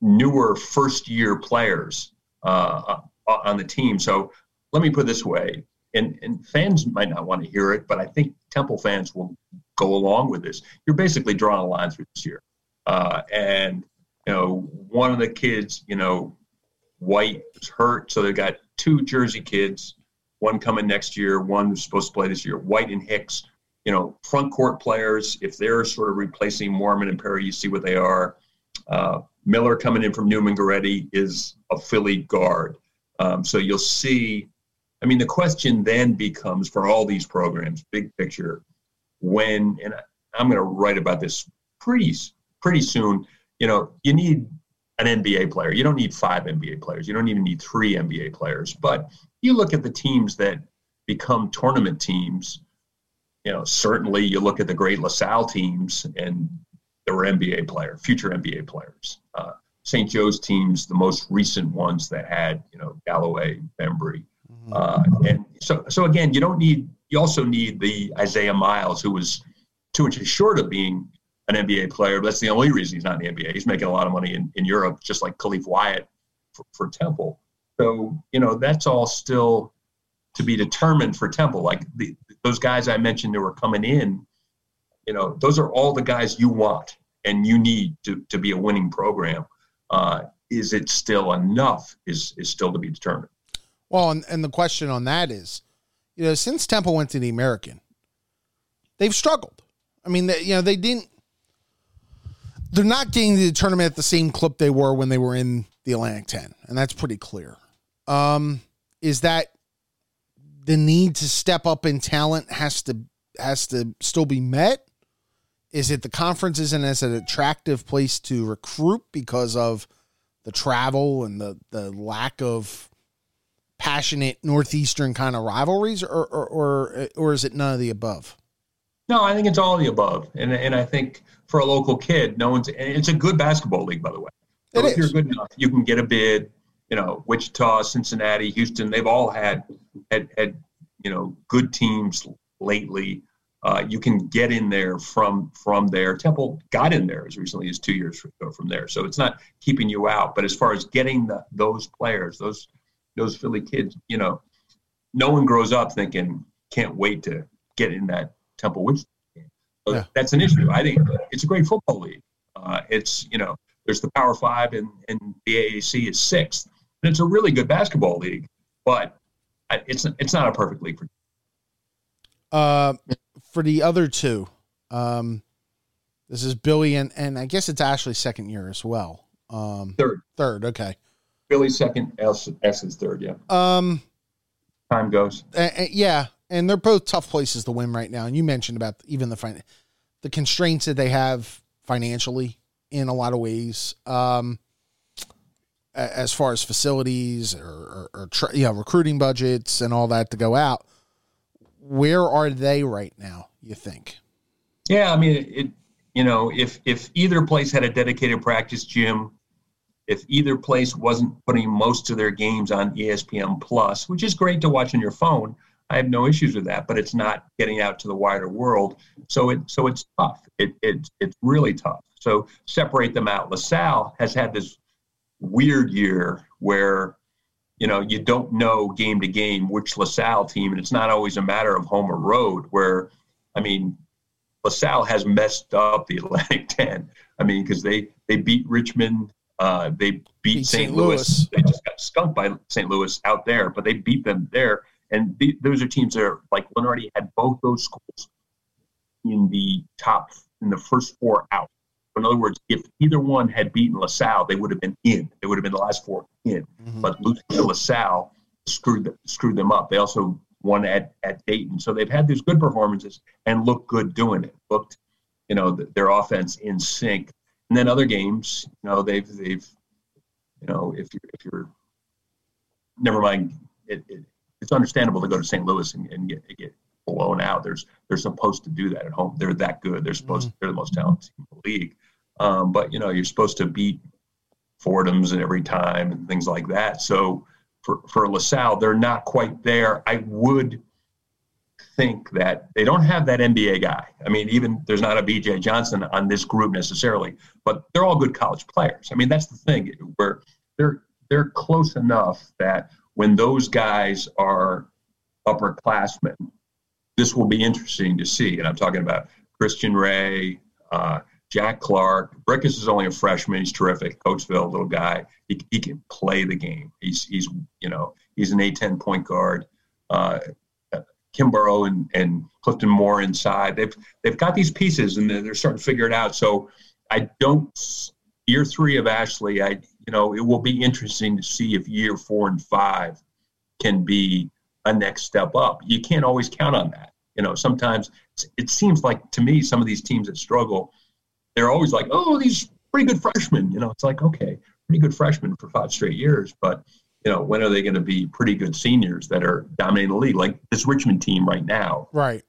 newer first year players uh, uh, on the team. So let me put this way, and, and fans might not want to hear it, but I think Temple fans will go along with this. You're basically drawing a line through this year. Uh, and, you know, one of the kids, you know, White was hurt. So they've got two Jersey kids, one coming next year, one who's supposed to play this year. White and Hicks, you know, front court players, if they're sort of replacing Moorman and Perry, you see what they are. Uh, Miller coming in from Neumann-Goretti is a Philly guard. Um, so you'll see. I mean, the question then becomes for all these programs, big picture, when, and I'm going to write about this pretty, pretty soon. You know, you need an NBA player. You don't need five NBA players. You don't even need three NBA players. But you look at the teams that become tournament teams. You know, certainly you look at the great LaSalle teams, and there were NBA player, future NBA players. Uh, St. Joe's teams, the most recent ones that had, you know, Galloway, Bembry. Uh, and so, so again, you don't need, you also need the Isaiah Miles, who was two inches short of being an NBA player. But that's the only reason he's not in the NBA. He's making a lot of money in, in Europe, just like Khalif Wyatt for, for Temple. So, you know, that's all still to be determined for Temple. Like the, those guys I mentioned that were coming in, you know, those are all the guys you want and you need to, to be a winning program. Uh, is it still enough? Is is still to be determined. Well, and, and the question on that is, you know, since Temple went to the American, they've struggled. I mean, they, you know, they didn't. They're not getting the tournament at the same clip they were when they were in the Atlantic Ten, and that's pretty clear. Um, is that the need to step up in talent has to has to still be met? Is it the conference isn't as an attractive place to recruit because of the travel and the the lack of passionate northeastern kind of rivalries, or or or, or is it none of the above? No, I think it's all of the above, and and I think for a local kid, no one's. It's a good basketball league, by the way. So It if you're good enough, you can get a bid. You know, Wichita, Cincinnati, Houston, they've all had had had you know good teams lately. Uh, you can get in there from from there. Temple got in there as recently as two years ago from there, so it's not keeping you out. But as far as getting the, those players, those those Philly kids, you know, no one grows up thinking can't wait to get in that Temple game. So Yeah. that's an issue. I think it's a great football league. Uh, it's you know there's the Power Five and and the AAC is sixth, and it's a really good basketball league. But it's it's not a perfect league for Uh, for the other two, um, this is Billy and and I guess it's Ashley's second year as well. Um, third. third, okay. Philly's second, S, S is third. Yeah, Um, time goes. a- yeah, and they're both tough places to win right now. And you mentioned about even the fin- the constraints that they have financially in a lot of ways. Um, as far as facilities or, or, or tra- yeah, recruiting budgets and all that to go out, where are they right now? You think? Yeah, I mean, it. You know, if if either place had a dedicated practice gym, if either place wasn't putting most of their games on ESPN Plus, which is great to watch on your phone, I have no issues with that. But it's not getting out to the wider world, so it so it's tough. It it it's really tough. So separate them out. LaSalle has had this weird year where you know you don't know game to game which LaSalle team, and it's not always a matter of home or road. Where I mean, LaSalle has messed up the Atlantic 10. I mean, because they they beat Richmond, uh, they beat, Beat St. Louis. Louis. They just got skunked by St. Louis out there, but they beat them there. And the, those are teams that are like Lunardi had both those schools in the top in the first four out. In other words, if either one had beaten LaSalle, they would have been in. They would have been the last four in but losing to LaSalle screwed them, screwed them up. They also won at, at Dayton, so they've had these good performances and looked good doing it. Looked you know, th- their offense in sync. And then other games, you know, they've they've, you know, if you're if you're, never mind, it, it it's understandable to go to St. Louis and, and get get blown out. There's they're supposed to do that at home. They're that good. They're supposed they're the most talented team in the league. Um, but you know, you're supposed to beat Fordham's and every time and things like that. So for for LaSalle, they're not quite there. I would think that they don't have that NBA guy. I mean, even there's not a BJ Johnson on this group necessarily, but they're all good college players. I mean, that's the thing where they're they're close enough that when those guys are upperclassmen, this will be interesting to see. And I'm talking about Christian Ray, uh, Jack Clark. Brickus is only a freshman. He's terrific. Coatesville, little guy. He, he can play the game. He's he's you know he's an A10 point guard. Uh, Kimbrough and, and Clifton Moore inside. They've they've got these pieces and they're, they're starting to figure it out. So I don't year three of Ashley. I you know it will be interesting to see if year four and five can be a next step up. You can't always count on that. You know sometimes it seems like to me some of these teams that struggle, they're always like, oh these pretty good freshmen. You know it's like okay pretty good freshmen for five straight years, but you know, when are they going to be pretty good seniors that are dominating the league? Like this Richmond team right now, right,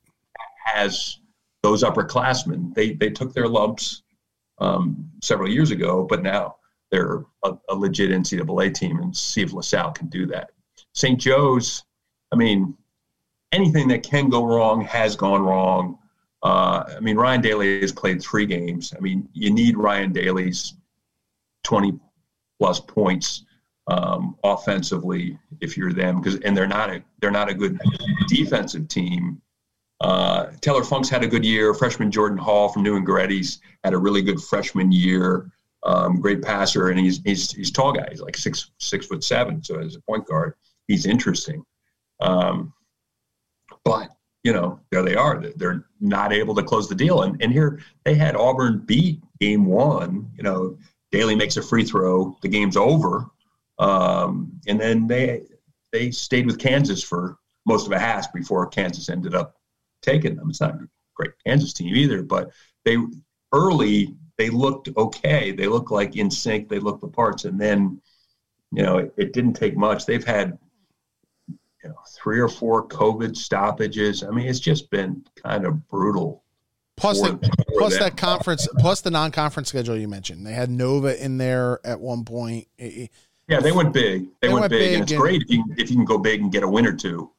has those upperclassmen. They they took their lumps um, several years ago, but now they're a, a, legit NCAA team, and see if LaSalle can do that. St. Joe's, I mean, anything that can go wrong has gone wrong. Uh, I mean, Ryan Daly has played three games. I mean, you need Ryan Daly's 20 plus points um, offensively if you're them because and they're not a they're not a good defensive team. Uh, Taylor Funk's had a good year. Freshman Jordan Hall from Neumann-Goretti had a really good freshman year. Um, great passer, and he's he's he's tall guy. He's like six six foot seven. So as a point guard, he's interesting. Um, but you know, there they are. They're not able to close the deal. And and here they had Auburn beat game one. You know, Daly makes a free throw. The game's over. Um, and then they they stayed with Kansas for most of a half before Kansas ended up taking them. It's not a great Kansas team either, but they early they looked okay. They looked like in sync. They looked the parts, and then you know it, it didn't take much. They've had you know three or four COVID stoppages. I mean, it's just been kind of brutal. Plus, the, plus that conference, plus the non-conference schedule you mentioned. They had Nova in there at one point. It, yeah, they went big. They, they went, went, big, and it's and, great if you if you can go big and get a win or two.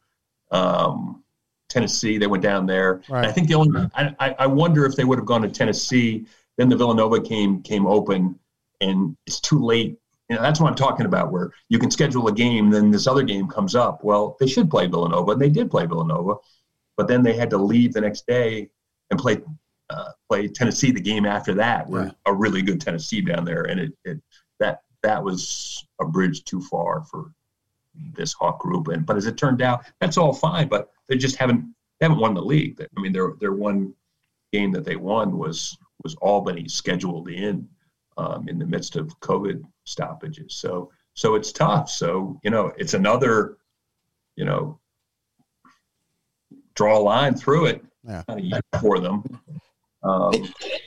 Um, Tennessee, they went down there. Right. I think the only I, I wonder if they would have gone to Tennessee. Then the Villanova game came open, and it's too late. You know, that's what I'm talking about. Where you can schedule a game, then this other game comes up. Well, they should play Villanova, and they did play Villanova, but then they had to leave the next day and play uh, play Tennessee the game after that. We're yeah. a really good Tennessee down there, and it, it that that was a bridge too far for this Hawk group. And but as it turned out, that's all fine. But they just haven't they haven't won the league. I mean, their their one game that they won was was Albany scheduled in um, in the midst of COVID stoppages. So so it's tough. So you know, it's another you know draw a line through it yeah. for them. Um, hey,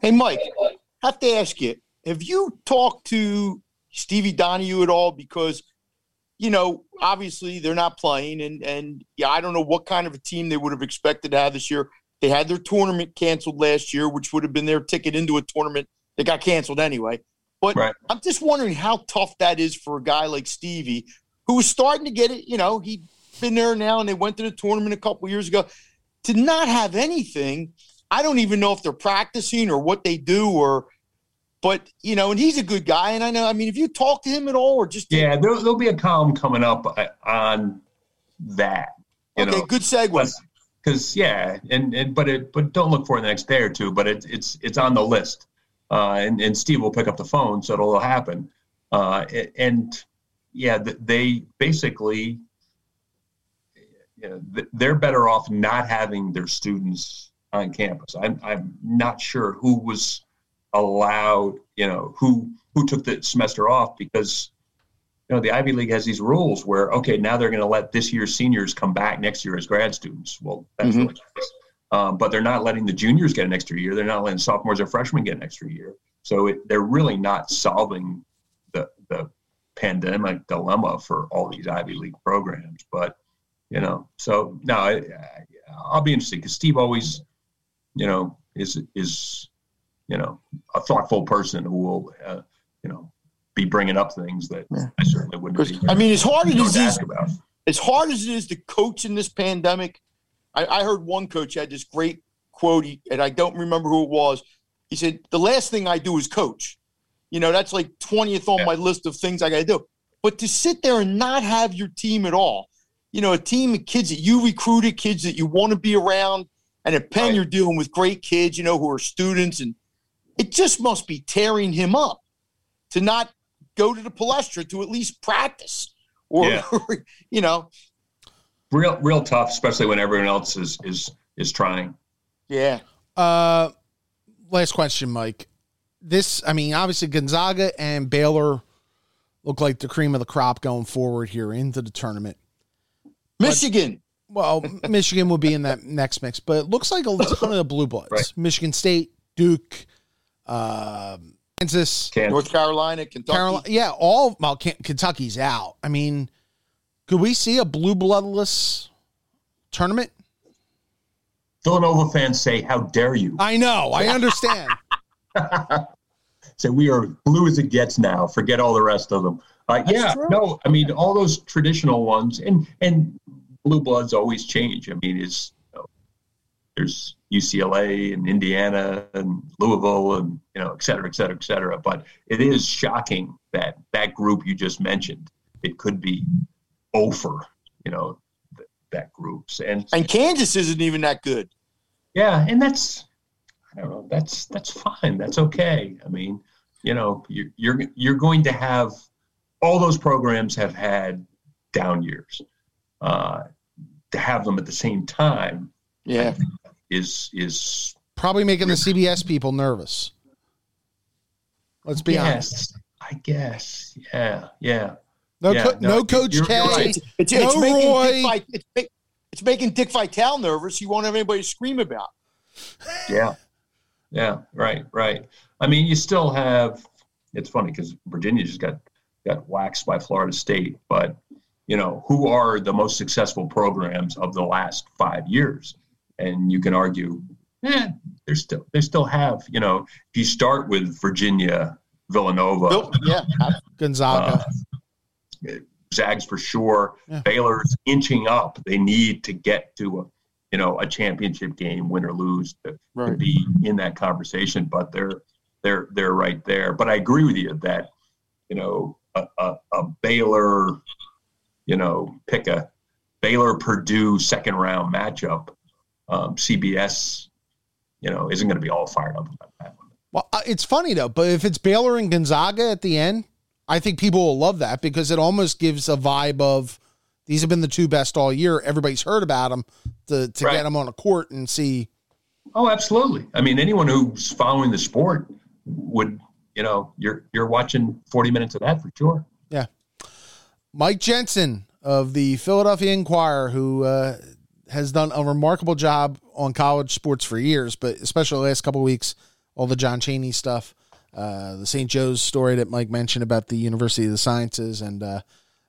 hey, Mike, I have to ask you: Have you talked to Stevie Donahue at all? Because, you know, obviously they're not playing, and and yeah, I don't know what kind of a team they would have expected to have this year. They had their tournament canceled last year, which would have been their ticket into a tournament that got canceled anyway. But right. I'm just wondering how tough that is for a guy like Stevie, who was starting to get it. You know, he'd been there now, and they went to the tournament a couple years ago. To not have anything, I don't even know if they're practicing or what they do or but you know, and he's a good guy, and I know. I mean, if you talk to him at all, or just yeah, there, will be a column coming up uh, on that. okay, know, good segue. Because yeah, and, and but it but don't look for it the next day or two. But it, it's it's on the list, uh, and and Steve will pick up the phone, so it'll happen. Uh, and yeah, they basically you know, they're better off not having their students on campus. I'm I'm not sure who was allowed, you know, who who took the semester off because you know the Ivy League has these rules where okay now they're going to let this year's seniors come back next year as grad students. Well, that's mm-hmm. um, but they're not letting the juniors get an extra year. They're not letting sophomores or freshmen get an extra year. So it, they're really not solving the the pandemic dilemma for all these Ivy League programs. But you know, so no, I, I'll be interested because Steve always, you know, is is you know a thoughtful person who will uh, you know be bringing up things that Yeah. I certainly wouldn't. Be, I mean, as hard as it is, as hard as it is to coach in this pandemic, I, I heard one coach had this great quote, he, and I don't remember who it was. He said, "The last thing I do is coach. You know, that's like twentieth on Yeah. my list of things I got to do. But to sit there and not have your team at all, you know, a team of kids that you recruited, kids that you want to be around, and at Penn Right. you're dealing with great kids, you know, who are students, and it just must be tearing him up to not go to the Palestra to at least practice, or Yeah. you know, real real tough, especially when everyone else is is is trying. yeah." Uh, last question, Mike. This, I mean, obviously Gonzaga and Baylor look like the cream of the crop going forward here into the tournament. Michigan. Well, Michigan will be in that next mix, but it looks like a ton of the blue bloods. Right. Michigan State, Duke, um, Kansas, Can North Carolina, Kentucky. Carolina. Yeah, all well, Kentucky's out. I mean, could we see a blue bloodless tournament? Villanova fans say, "How dare you?" I know. I understand. Say we are blue as it gets now. Forget all the rest of them. Uh, yeah, true. no, I mean all those traditional ones, and and blue bloods always change. I mean, it's you know, there's UCLA and Indiana and Louisville and you know, et cetera, et cetera, et cetera. But it is shocking that that group you just mentioned, it could be over. You know, th- that groups and And Kansas isn't even that good. yeah, and that's I don't know. That's that's fine. That's okay. I mean, you know, you're you're you're going to have all those programs have had down years. Uh, to have them at the same time Yeah. is is Probably making the CBS people nervous. Let's be honest. I guess. Yeah, yeah. No, Yeah, co- no, no, you're- Coach you're K. right. It's, it's, it's No making Roy. Dick Vi- it's, ma- it's making Dick Vitale nervous. He won't have anybody to scream about. Yeah. Yeah, right, right. I mean, you still have it's funny because Virginia just got got waxed by Florida State, but you know, who are the most successful programs of the last five years? And you can argue, eh, there's still they still have, you know, if you start with Virginia, Villanova, Bill- yeah. Gonzaga. uh, Zags for sure. Yeah. Baylor's inching up. They need to get to a, you know, a championship game, win or lose, to, to be in that conversation. But they're they're they're right there. But I agree with you that, you know, a, a, a Baylor, you know, pick a Baylor Purdue second round matchup. Um, CBS, you know, isn't going to be all fired up about that one. Well, uh, it's funny though, but if it's Baylor and Gonzaga at the end, I think people will love that because it almost gives a vibe of these have been the two best all year. Everybody's heard about them to to Right. get them on a court and see. Oh, absolutely. I mean, anyone who's following the sport would, you know, you're you're watching 40 minutes of that for sure. Yeah. Mike Jensen of the Philadelphia Inquirer, who uh, has done a remarkable job on college sports for years, but especially the last couple of weeks, all the John Chaney stuff, uh, the St. Joe's story that Mike mentioned about the University of the Sciences, and uh,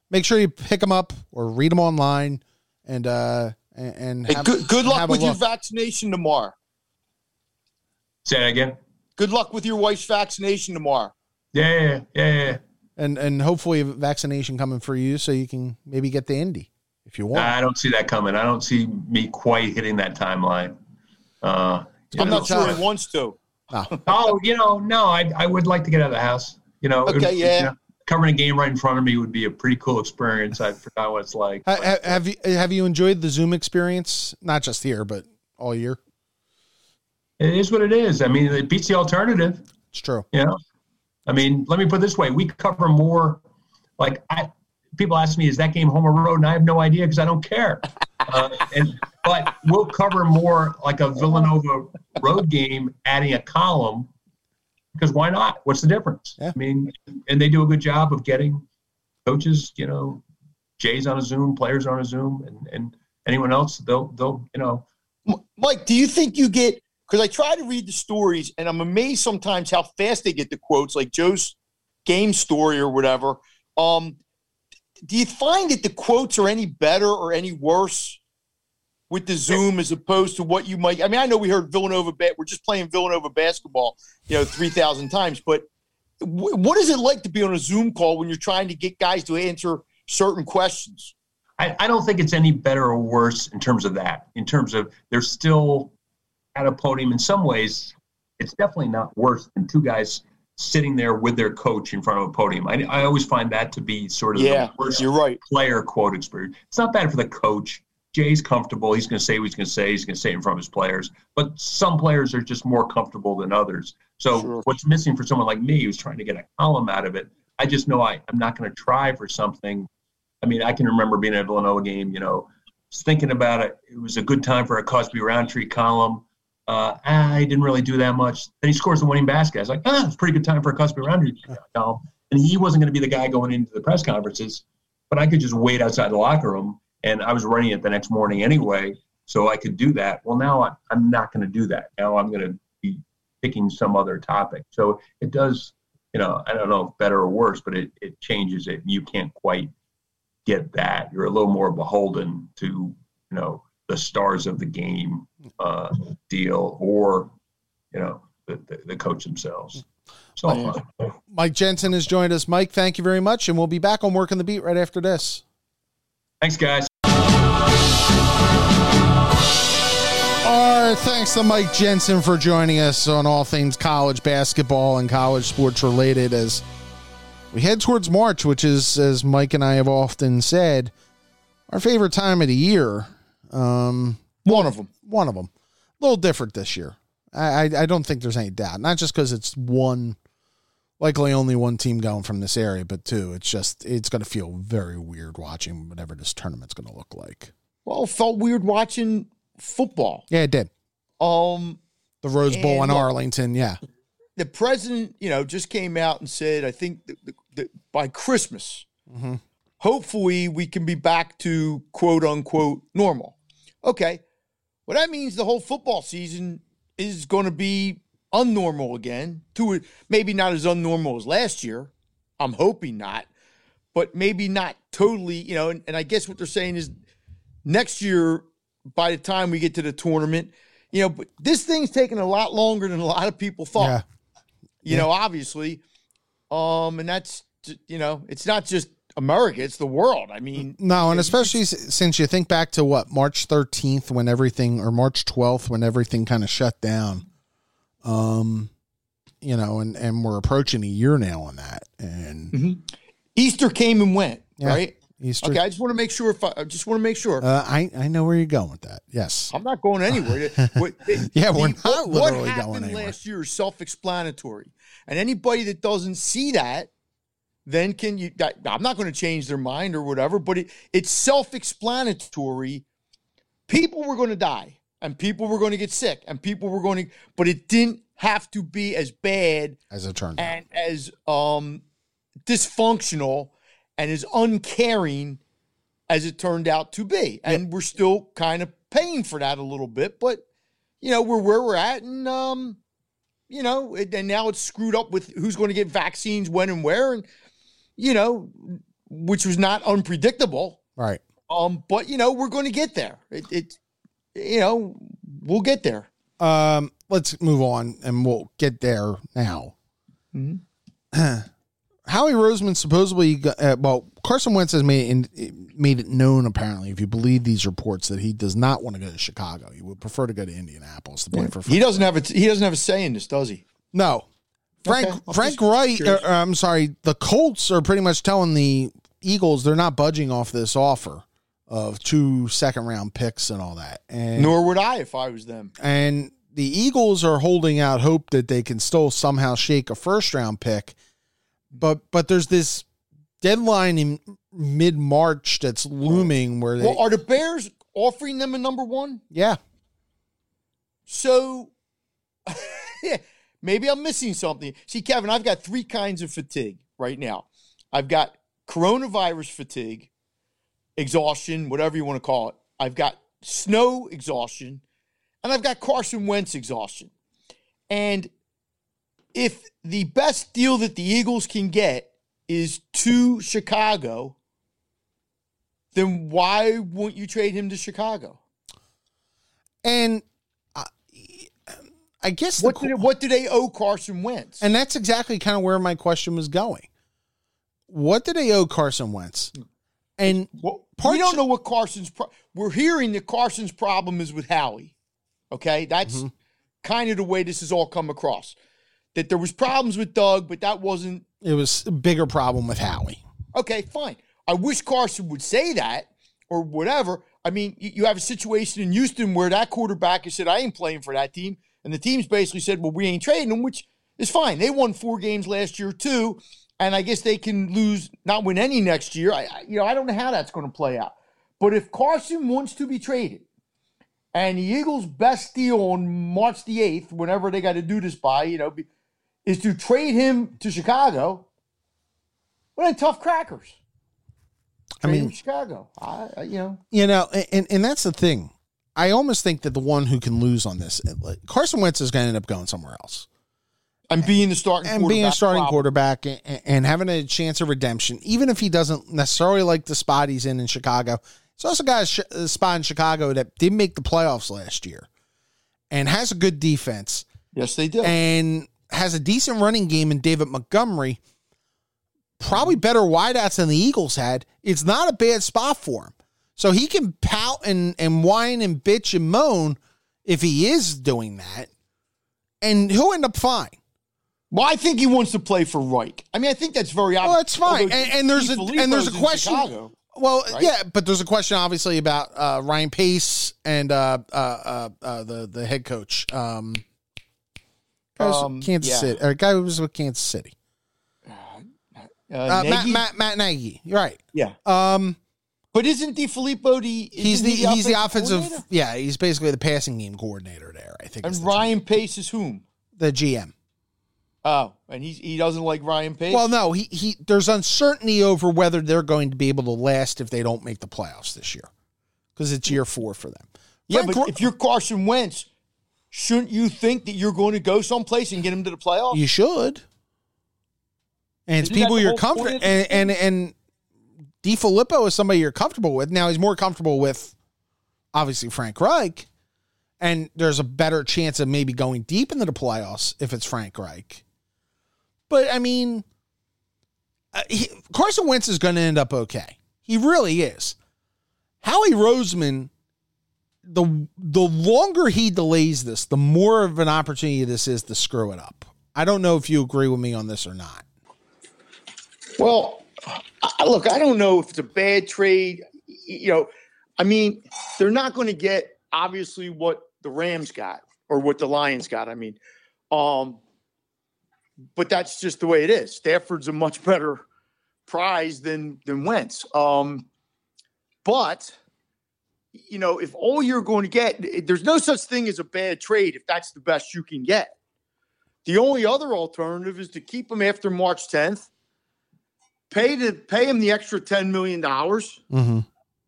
make sure you pick them up or read them online, and uh, and, and Hey, good, good luck have a with your vaccination tomorrow. Say that again. Good luck with your wife's vaccination tomorrow. Yeah, yeah, yeah, yeah. and and hopefully a vaccination coming for you, so you can maybe get the Indy if you want. I don't see that coming. I don't see me quite hitting that timeline. Uh, I'm know, not sure tough. he wants to. Oh, you know, no, I, I would like to get out of the house. You know, it would- Okay, yeah. you know, covering a game right in front of me would be a pretty cool experience. I forgot what it's like. Ha- ha- have you have you enjoyed the Zoom experience? Not just here, but all year. It is what it is. I mean, it beats the alternative. It's true. You know, I mean, let me put it this way: we cover more. Like, I people ask me, "Is that game home or road?" And I have no idea because I don't care. Uh, and but we'll cover more like a Villanova road game, adding a column because why not? What's the difference? Yeah. I mean, and they do a good job of getting coaches. You know, Jay's on a Zoom, players on a Zoom, and and anyone else they'll they'll you know Mike, do you think you get because I try to read the stories and I'm amazed sometimes how fast they get the quotes, like Joe's game story or whatever. Um, do you find that the quotes are any better or any worse with the Zoom as opposed to what you might? I mean, I know we heard Villanova. We're just playing Villanova basketball, you know, three thousand times. But what is it like to be on a Zoom call when you're trying to get guys to answer certain questions? I, I don't think it's any better or worse in terms of that. In terms of they're still at a podium in some ways, it's definitely not worse than two guys sitting there with their coach in front of a podium. I, I always find that to be sort of Yeah, the worst you're right. player quote experience. It's not bad for the coach. Jay's comfortable. He's going to say what he's going to say. He's going to say it in front of his players. But some players are just more comfortable than others. So Sure. what's missing for someone like me who's trying to get a column out of it, I just know I, I'm not going to try for something. I mean, I can remember being at a Villanova game, you know, thinking about it. It was a good time for a Cosby Roundtree column. Uh, I didn't really do that much. Then he scores the winning basket. I was like, ah, it's a pretty good time for a Roundtree column. And he wasn't going to be the guy going into the press conferences, but I could just wait outside the locker room. And I was running it the next morning anyway, so I could do that. Well, now I'm not going to do that. Now I'm going to be picking some other topic. So it does, you know, I don't know if better or worse, but it, it changes it. You can't quite get that. You're a little more beholden to, you know, the stars of the game uh, deal or, you know, the, the, the coach themselves. So Yeah. Mike Jensen has joined us. Mike, thank you very much, and we'll be back on working the beat right after this. thanks, guys. All right, thanks to Mike Jensen for joining us on all things college basketball and college sports related as we head towards March, which is, as Mike and I have often said, our favorite time of the year. Um, One of them. one of them. A little different this year. I, I, I don't think there's any doubt. Not just because it's one, likely only one team going from this area, but two, it's just, it's going to feel very weird watching whatever this tournament's going to look like. Well, it felt weird watching football. Yeah, it did. Um, The Rose Bowl in Arlington. Yeah. the president, you know, just came out and said, I think that, that, that by Christmas, Mhm. hopefully we can be back to quote unquote normal. Okay. Well, that means the whole football season is going to be unnormal again. To maybe not as unnormal as last year. I'm hoping not, but maybe not totally. You know, and, and I guess what they're saying is next year, by the time we get to the tournament, you know, but this thing's taking a lot longer than a lot of people thought Yeah. you know, obviously. Um, and that's you know, it's not just America; it's the world. I mean, No, and especially since you think back to what March 13th when everything or March 12th when everything kind of shut down. Um you know, and and we're approaching a year now on that. And Easter came and went, Yeah. right? Easter Okay, I just want to make sure. If I, I just want to make sure. uh, I I know where you're going with that. Yes. I'm not going anywhere. What- Yeah, we're not what literally happened going anywhere. last year is self-explanatory, and anybody that doesn't see that, then can you? I'm not going to change their mind or whatever, but it, it's self-explanatory. People were going to die, and people were going to get sick, and people were going to, but it didn't have to be as bad As it turned out. and as um dysfunctional and as uncaring as it turned out to be. And we're still kind of paying for that a little bit, but you know, we're where we're at and um you know, it, and now it's screwed up with who's going to get vaccines when and where and you know, which was not unpredictable. Right. Um but you know, we're going to get there. It, it you know, we'll get there. Um, let's move on and we'll get there now. Mhm. Howie Roseman supposedly, got, uh, well, Carson Wentz has made in, made it known apparently, if you believe these reports, that he does not want to go to Chicago. He would prefer to go to Indianapolis to play for. He doesn't have a he doesn't have a say in this, does he? No, Frank Okay, Frank Reich. curious. uh, I'm sorry, the Colts are pretty much telling the Eagles they're not budging off this offer of two second round picks and all that. And Nor would I if I was them. and the Eagles are holding out hope that they can still somehow shake a first round pick. But but there's this deadline in mid March that's looming where they Well, are the Bears offering them a number one? yeah So maybe I'm missing something. See, Kevin, I've got three kinds of fatigue right now. I've got coronavirus fatigue, exhaustion, whatever you want to call it. I've got snow exhaustion, and I've got Carson Wentz exhaustion. And if the best deal that the Eagles can get is to Chicago, then why won't you trade him to Chicago? And I, guess What qu- do, they, what do they owe Carson Wentz? And that's exactly kind of where my question was going. What do they owe Carson Wentz? And Well, we don't know what Carson's. Pro- We're hearing that Carson's problem is with Howie. Okay, that's Mm-hmm. kind of the way this has all come across. That there was problems with Doug, but that wasn't it was a bigger problem with Howie. okay. Fine. I wish Carson would say that or whatever. I mean, you, you have a situation in Houston where that quarterback has said, "I ain't playing for that team," and the team's basically said, "Well, we ain't trading him," which is fine. They won four games last year too, and I guess they can lose, not win any next year. I, I you know, I don't know how that's going to play out. But if Carson wants to be traded, and the Eagles' best deal on March the eighth, whenever they got to do this by, you know, be, is to trade him to Chicago. What then tough crackers. I Trade him mean, to Chicago. I, I, you know, you know, and, and that's the thing. I almost think that the one who can lose on this, Carson Wentz is going to end up going somewhere else. and being the starting and being a starting problem. quarterback and, and having a chance of redemption, even if he doesn't necessarily like the spot he's in in Chicago. He's also got a, sh- a spot in Chicago that didn't make the playoffs last year and has a good defense Yes, they do. and has a decent running game in David Montgomery. Probably better wideouts than the Eagles had. It's not a bad spot for him. So he can pout and, and whine and bitch and moan if he is doing that. And he'll end up fine. well, I think he wants to play for Reich. I mean, I think that's very obvious. Well, that's fine. And, and there's a Steve and there's a question. Chicago. Well, right? yeah, but there's a question obviously about uh, Ryan Pace and uh, uh, uh, uh, the the head coach, um, Um, Kansas yeah. City, or guy who was with Kansas City, Uh, Matt, Nagy? Matt Matt Nagy. You're right. Yeah, Um, but isn't DeFilippo the he's isn't the he's the offensive. Yeah, he's basically the passing game coordinator there. I think. And the Ryan Pace is whom? the GM. Oh, and he he doesn't like Ryan Pace. Well, no, he he. There's uncertainty over whether they're going to be able to last if they don't make the playoffs this year, because it's year four for them. yeah, Frank but if you're Carson Wentz, shouldn't you think that you're going to go someplace and get him to the playoffs? You should. And it's Isn't people you're comfortable and and and DeFilippo is somebody you're comfortable with. Now he's more comfortable with obviously Frank Reich, and there's a better chance of maybe going deep into the playoffs if it's Frank Reich. But I mean, uh, he, Carson Wentz is going to end up okay. He really is. Howie Roseman, the the longer he delays this, the more of an opportunity this is to screw it up. I don't know if you agree with me on this or not. Well, look, I don't know if it's a bad trade. You know, I mean, they're not going to get obviously what the Rams got or what the Lions got. I mean, um, but that's just the way it is. Stafford's a much better prize than than Wentz. Um, but you know, if all you're going to get, there's no such thing as a bad trade if that's the best you can get. The only other alternative is to keep him after March 10th pay to pay him the extra ten million dollars Mm-hmm.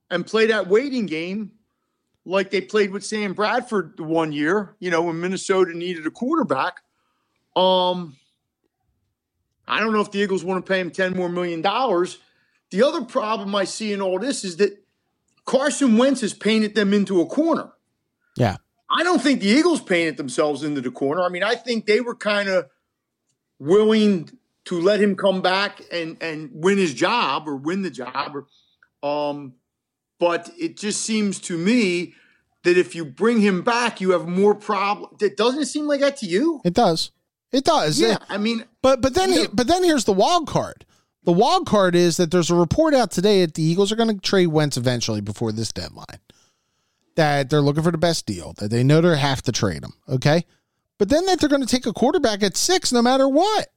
and play that waiting game like they played with Sam Bradford the one year, you know, when Minnesota needed a quarterback. Um I don't know if the Eagles want to pay him 10 more million dollars. The other problem I see in all this is that Carson Wentz has painted them into a corner. Yeah. I don't think the Eagles painted themselves into the corner. I mean, I think they were kind of willing to let him come back and and win his job or win the job or um but it just seems to me that if you bring him back you have more problem that doesn't it seem like that to you It does. It does. yeah i mean But but then Yeah. but then here's the wild card. The wild card is that there's a report out today that the Eagles are going to trade Wentz eventually before this deadline. That they're looking for the best deal. That they know they have to trade him. Okay, but then that they're going to take a quarterback at six no matter what.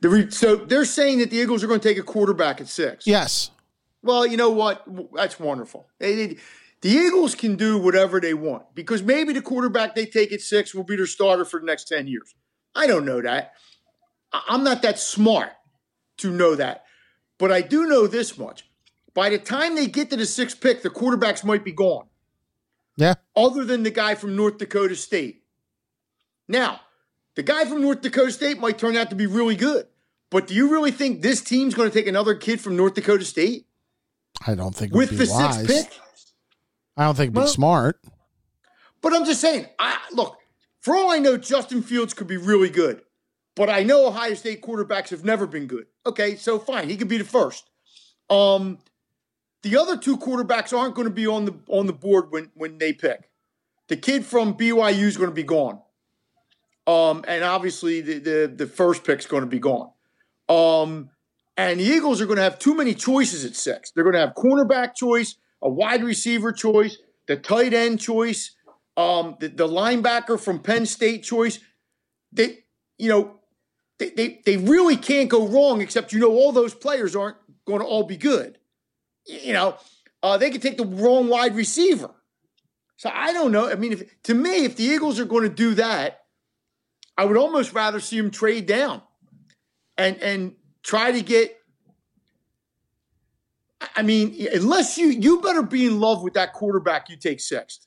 The re- so they're saying that the eagles are going to take a quarterback at six Yes. Well, you know what? That's wonderful. They- the Eagles can do whatever they want because maybe the quarterback they take at six will be their starter for the next 10 years. I don't know that. I'm not that smart to know that. But I do know this much. By the time they get to the sixth pick, the quarterbacks might be gone. Yeah. other than the guy from North Dakota State. Now, the guy from North Dakota State might turn out to be really good, but do you really think this team's going to take another kid from North Dakota State I don't think with be the wise. sixth pick? I don't think it'd be Well- smart. But I'm just saying, I look, for all I know, Justin Fields could be really good. But I know Ohio State quarterbacks have never been good. Okay, so fine, he could be the first. Um, the other two quarterbacks aren't going to be on the on the board when when they pick. The kid from BYU is going to be gone. Um, and obviously the, the the first pick's going to be gone. Um, and the Eagles are going to have too many choices at six. They're going to have cornerback choice, a wide receiver choice, the tight end choice, um, the, the linebacker from Penn State choice. They, you know, they, they, they really can't go wrong, except you know all those players aren't going to all be good. You know, uh, they could take the wrong wide receiver. So I don't know. I mean, if, to me, if the Eagles are going to do that, I would almost rather see him trade down and and try to get. I- mean, unless you you better be in love with that quarterback you take sixth.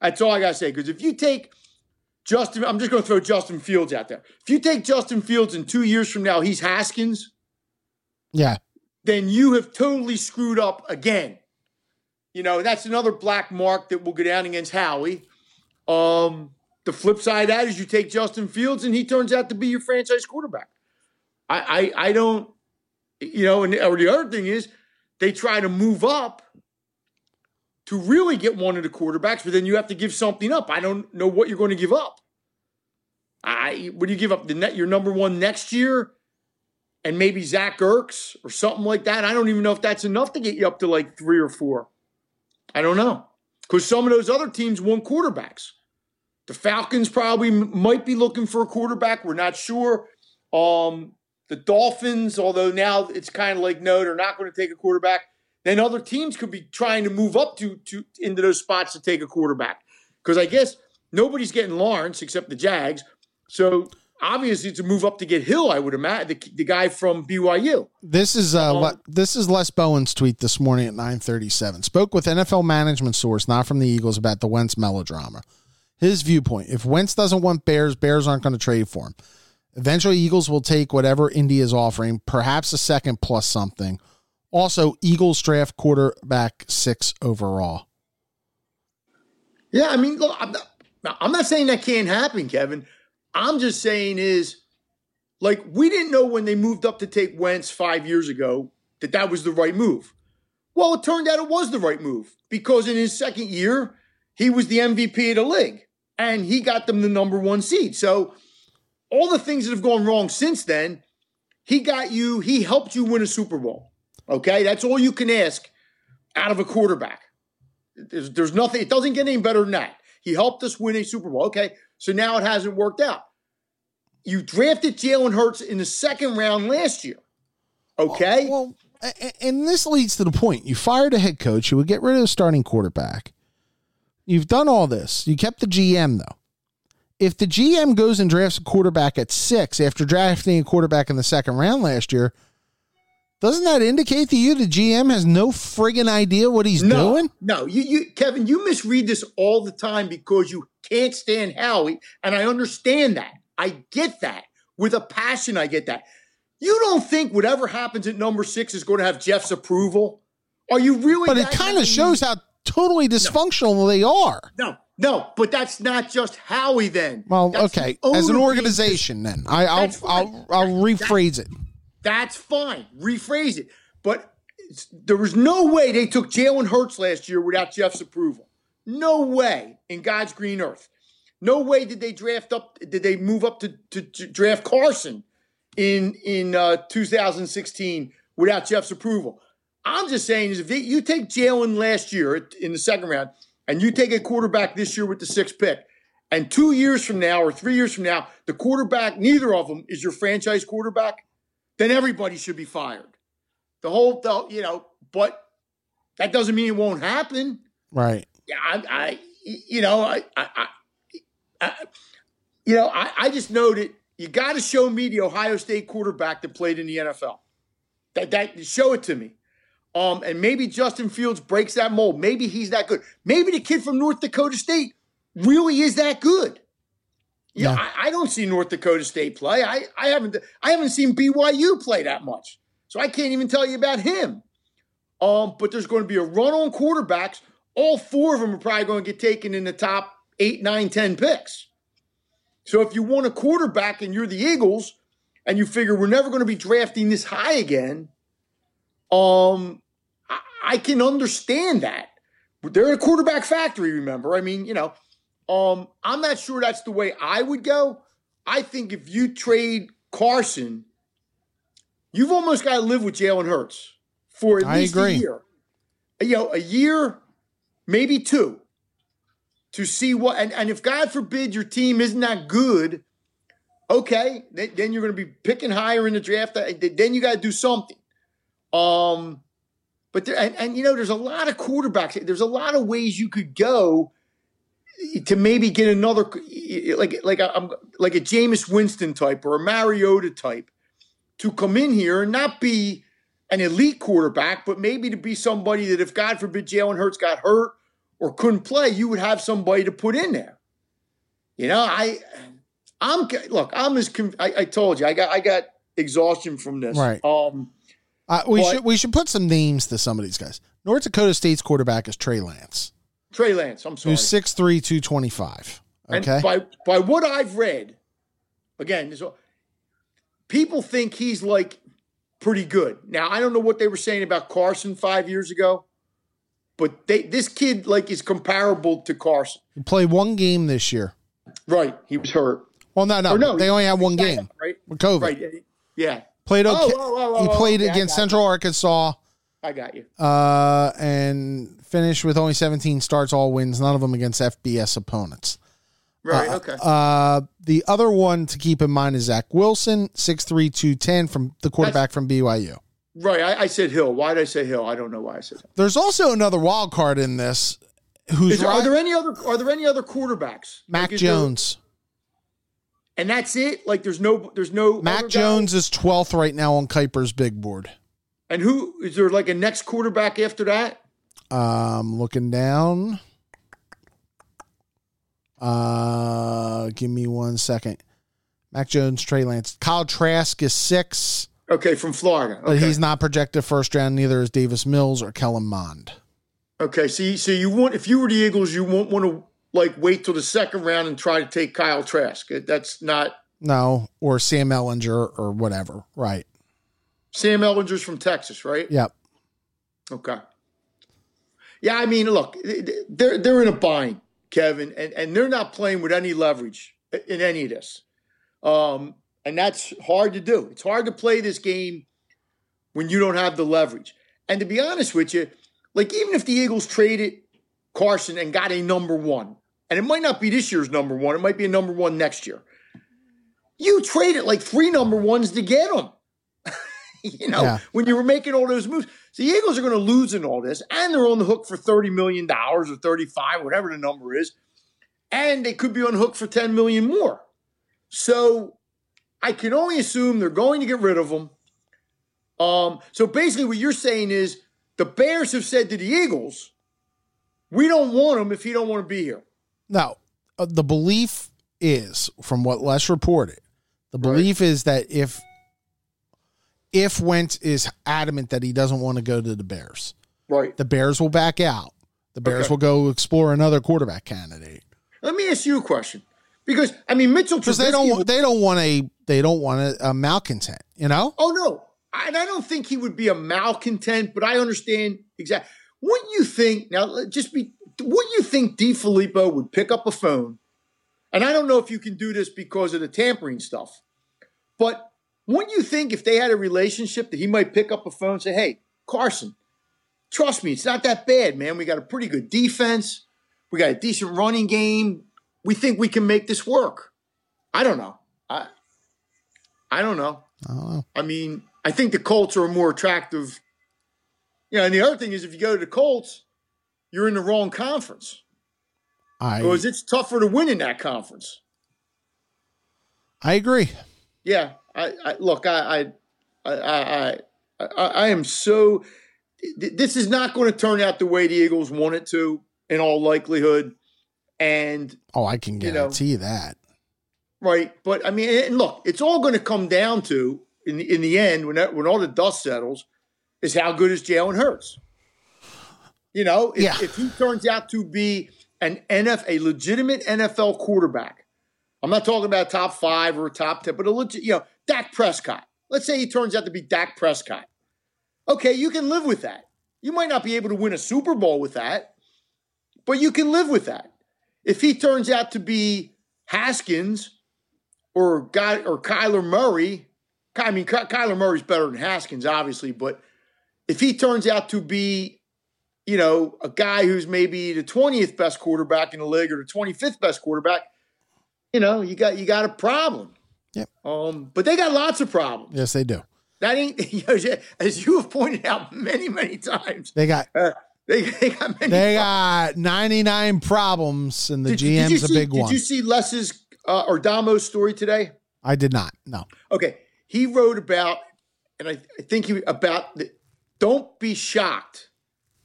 That's all I gotta say. Because if you take Justin, I'm just gonna throw Justin Fields out there. If you take Justin Fields in two years from now, he's Haskins, Yeah. then you have totally screwed up again. You know, that's another black mark that will go down against Howie. Um, the flip side of that is you take Justin Fields and he turns out to be your franchise quarterback. I I, I don't, you know, and or the other thing is they try to move up to really get one of the quarterbacks, but then you have to give something up. I don't know what you're going to give up. I would you give up the net your number one next year? and maybe Zach Ertz or something like that. I don't even know if that's enough to get you up to like three or four. I don't know. Because some of those other teams want quarterbacks. The Falcons probably m- might be looking for a quarterback. We're not sure. Um, the Dolphins, although now it's kind of like no, they're not going to take a quarterback. Then other teams could be trying to move up to, to into those spots to take a quarterback. Because I guess nobody's getting Lawrence except the Jags. So obviously it's a move up to get Hill, I would imagine, the, the guy from BYU. This is uh, Um, Le- this is Les Bowen's tweet this morning at 9:37. Spoke with NFL management source, not from the Eagles, about the Wentz melodrama. His viewpoint: If Wentz doesn't want Bears, Bears aren't going to trade for him. Eventually, Eagles will take whatever Indy is offering, perhaps a second plus something. Also, Eagles draft quarterback six overall. Yeah, I mean, look, I'm not, I'm not saying that can't happen, Kevin. I'm just saying is like we didn't know when they moved up to take Wentz five years ago that that was the right move. Well, it turned out it was the right move because in his second year he was the MVP of the league and he got them the number one seed. So all the things that have gone wrong since then, he got you. He helped you win a Super Bowl. Okay, that's all you can ask out of a quarterback. There's, there's nothing, it doesn't get any better than that. He helped us win a Super Bowl. Okay, so now it hasn't worked out. You drafted Jalen Hurts in the second round last year. Okay? Well, a- and this leads to the point: you fired a head coach, you would get rid of a starting quarterback. You've done all this. You kept the GM though. If the GM goes and drafts a quarterback at six after drafting a quarterback in the second round last year, doesn't that indicate to you the GM has no friggin' idea what he's no, doing? no, you, you, Kevin, you misread this all the time because you can't stand Howie, and I understand that. I get that with a passion. I get that. You don't think whatever happens at number six is going to have Jeff's approval? Are you really? But it kind of shows how totally dysfunctional they are. No, no, but that's not just Howie. Then, Well, That's okay, as an organization, then I, I'll, That's I'll. I'll rephrase it. That's fine. Rephrase it. But there was no way they took Jalen Hurts last year without Jeff's approval. No way in God's green earth. No way did they draft up. Did they move up to, to, to draft Carson in in uh, 2016 without Jeff's approval? I'm just saying is if they, you take Jalen last year in the second round and you take a quarterback this year with the sixth pick, and two years from now or three years from now, the quarterback, neither of them is your franchise quarterback, then everybody should be fired. The whole, the, you know, but that doesn't mean it won't happen. Right. Yeah, I, I you know, I, I, I, I you know, I, I just know that you got to show me the Ohio State quarterback that played in the NFL. That, that show it to me. Um, and maybe Justin Fields breaks that mold. Maybe he's that good. Maybe the kid from North Dakota State really is that good. Yeah, Yeah. I, I don't see North Dakota State play. I, I haven't I haven't seen BYU play that much. So I can't even tell you about him. Um, but there's going to be a run on quarterbacks. All four of them are probably going to get taken in the top eight, nine, ten picks. So if you want a quarterback and you're the Eagles and you figure we're never going to be drafting this high again, um, I, can understand that. But they're a quarterback factory, remember? I mean, you know, um, I'm not sure that's the way I would go. I think if you trade Carson, you've almost got to live with Jalen Hurts for at I least agree. a year. You know, a year, maybe two, to see what. And, and if God forbid your team isn't that good, okay, then, then you're going to be picking higher in the draft. Then you got to do something. Um, but there, and, and you know, there's a lot of quarterbacks. There's a lot of ways you could go to maybe get another like like a, I'm like a Jameis Winston type or a Mariota type to come in here and not be an elite quarterback, but maybe to be somebody that if God forbid Jalen Hurts got hurt or couldn't play, you would have somebody to put in there. You know, I I'm look, I'm as I, I told you, I got I got exhaustion from this. Right. Um. Uh, we But- should we should put some names to some of these guys. North Dakota State's quarterback is Trey Lance, Trey Lance, I'm sorry. who's 6'3", 225. And Okay. by by what I've read, again, people think he's like pretty good. Now I don't know what they were saying about Carson five years ago, but they this kid like is comparable to Carson. he played one game this year. Right. He was hurt. Well, no, no, Or no, they only had one game Right. with COVID. Right. Yeah. Played Oh, okay. oh, oh, oh, he oh, played okay, against Central Arkansas I got you. uh, and finished with only 17 starts, all wins, none of them against FBS opponents. Right. Uh, okay. Uh, the other one to keep in mind is Zach Wilson, six three two ten from the quarterback from BYU. right. I, I said Hill. Why did I say Hill? I don't know why I said that. There's also another wild card in this. Who's Is there, are there any other Are there any other quarterbacks? Mac Like, is there- Jones. And that's it. Like there's no there's no Mac? Jones is 12th right now on Kiper's big board. And who is there like a next quarterback after that? Um, looking down. Uh, give me one second. Mac Jones, Trey Lance, Kyle Trask is six, Okay, from Florida. but he's not projected first round. Neither is Davis Mills or Kellen Mond. okay. See, so you want if you were the Eagles, you won't want to like wait till the second round and try to take Kyle Trask. That's not No, or Sam Ehlinger or whatever. Right. Sam Ehlinger's from Texas, right? Yep. Okay. Yeah, I mean, look, they're they're in a bind, Kevin, and, and they're not playing with any leverage in any of this. Um, and that's hard to do. It's hard to play this game when you don't have the leverage. And to be honest with you, like even if the Eagles traded Carson and got a number one, and it might not be this year's number one, it might be a number one next year. You traded like three number ones to get him. you know, Yeah. when you were making all those moves. So the Eagles are going to lose in all this, and they're on the hook for $30 million or 35, whatever the number is. And they could be on the hook for 10 million more. So I can only assume they're going to get rid of him. Um, so basically, what you're saying is the Bears have said to the Eagles, we don't want him if he don't want to be here. Now, uh, the belief is, from what Les reported, the belief is that if if Wentz is adamant that he doesn't want to go to the Bears, Right. the Bears will back out. The Bears Okay. will go explore another quarterback candidate Let me ask you a question. Because I mean Mitchell because they don't they don't want a they don't want a, a malcontent. You know, Oh no, and I don't think he would be a malcontent, but I understand exactly. Wouldn't you think now? Just be. Wouldn't you think DeFilippo would pick up a phone? And I don't know if you can do this because of the tampering stuff, but wouldn't you think if they had a relationship that he might pick up a phone and say, "Hey, Carson, trust me, it's not that bad, man. We got a pretty good defense. We got a decent running game. We think we can make this work." I don't know. I I don't know. I don't know. I mean, I think the Colts are more attractive. Yeah, and the other thing is, if you go to the Colts, you're in the wrong conference I because it's tougher to win in that conference. I agree. Yeah, I, I look, I, I, I, I, I, I am so. th- this is not going to turn out the way the Eagles want it to, in all likelihood. And Oh, I can You know. guarantee that. right, but I mean, and look, it's all going to come down to in the, in the end when that, when all the dust settles, is how good is Jalen Hurts. You know, if, Yeah. if he turns out to be an NF a legitimate NFL quarterback, I'm not talking about top five or top ten, but a legit, you know, Dak Prescott. Let's say he turns out to be Dak Prescott. Okay, you can live with that. You might not be able to win a Super Bowl with that, but you can live with that. If he turns out to be Haskins or guy or Kyler Murray, I mean Ky- Kyler Murray's better than Haskins, obviously, but if he turns out to be, you know, a guy who's maybe the 20th best quarterback in the league or the 25th best quarterback, you know, you got you got a problem. Yep. Um, but they got lots of problems. Yes, they do. That ain't you know, as you have pointed out many, many times. They got Uh, they, they got many. they got 99 problems and the Did you- did GM's a see- big Did one. Did you see Les's uh, or Damo's story today? I did not. No. Okay, he wrote about, and I, I think he about the, don't be shocked,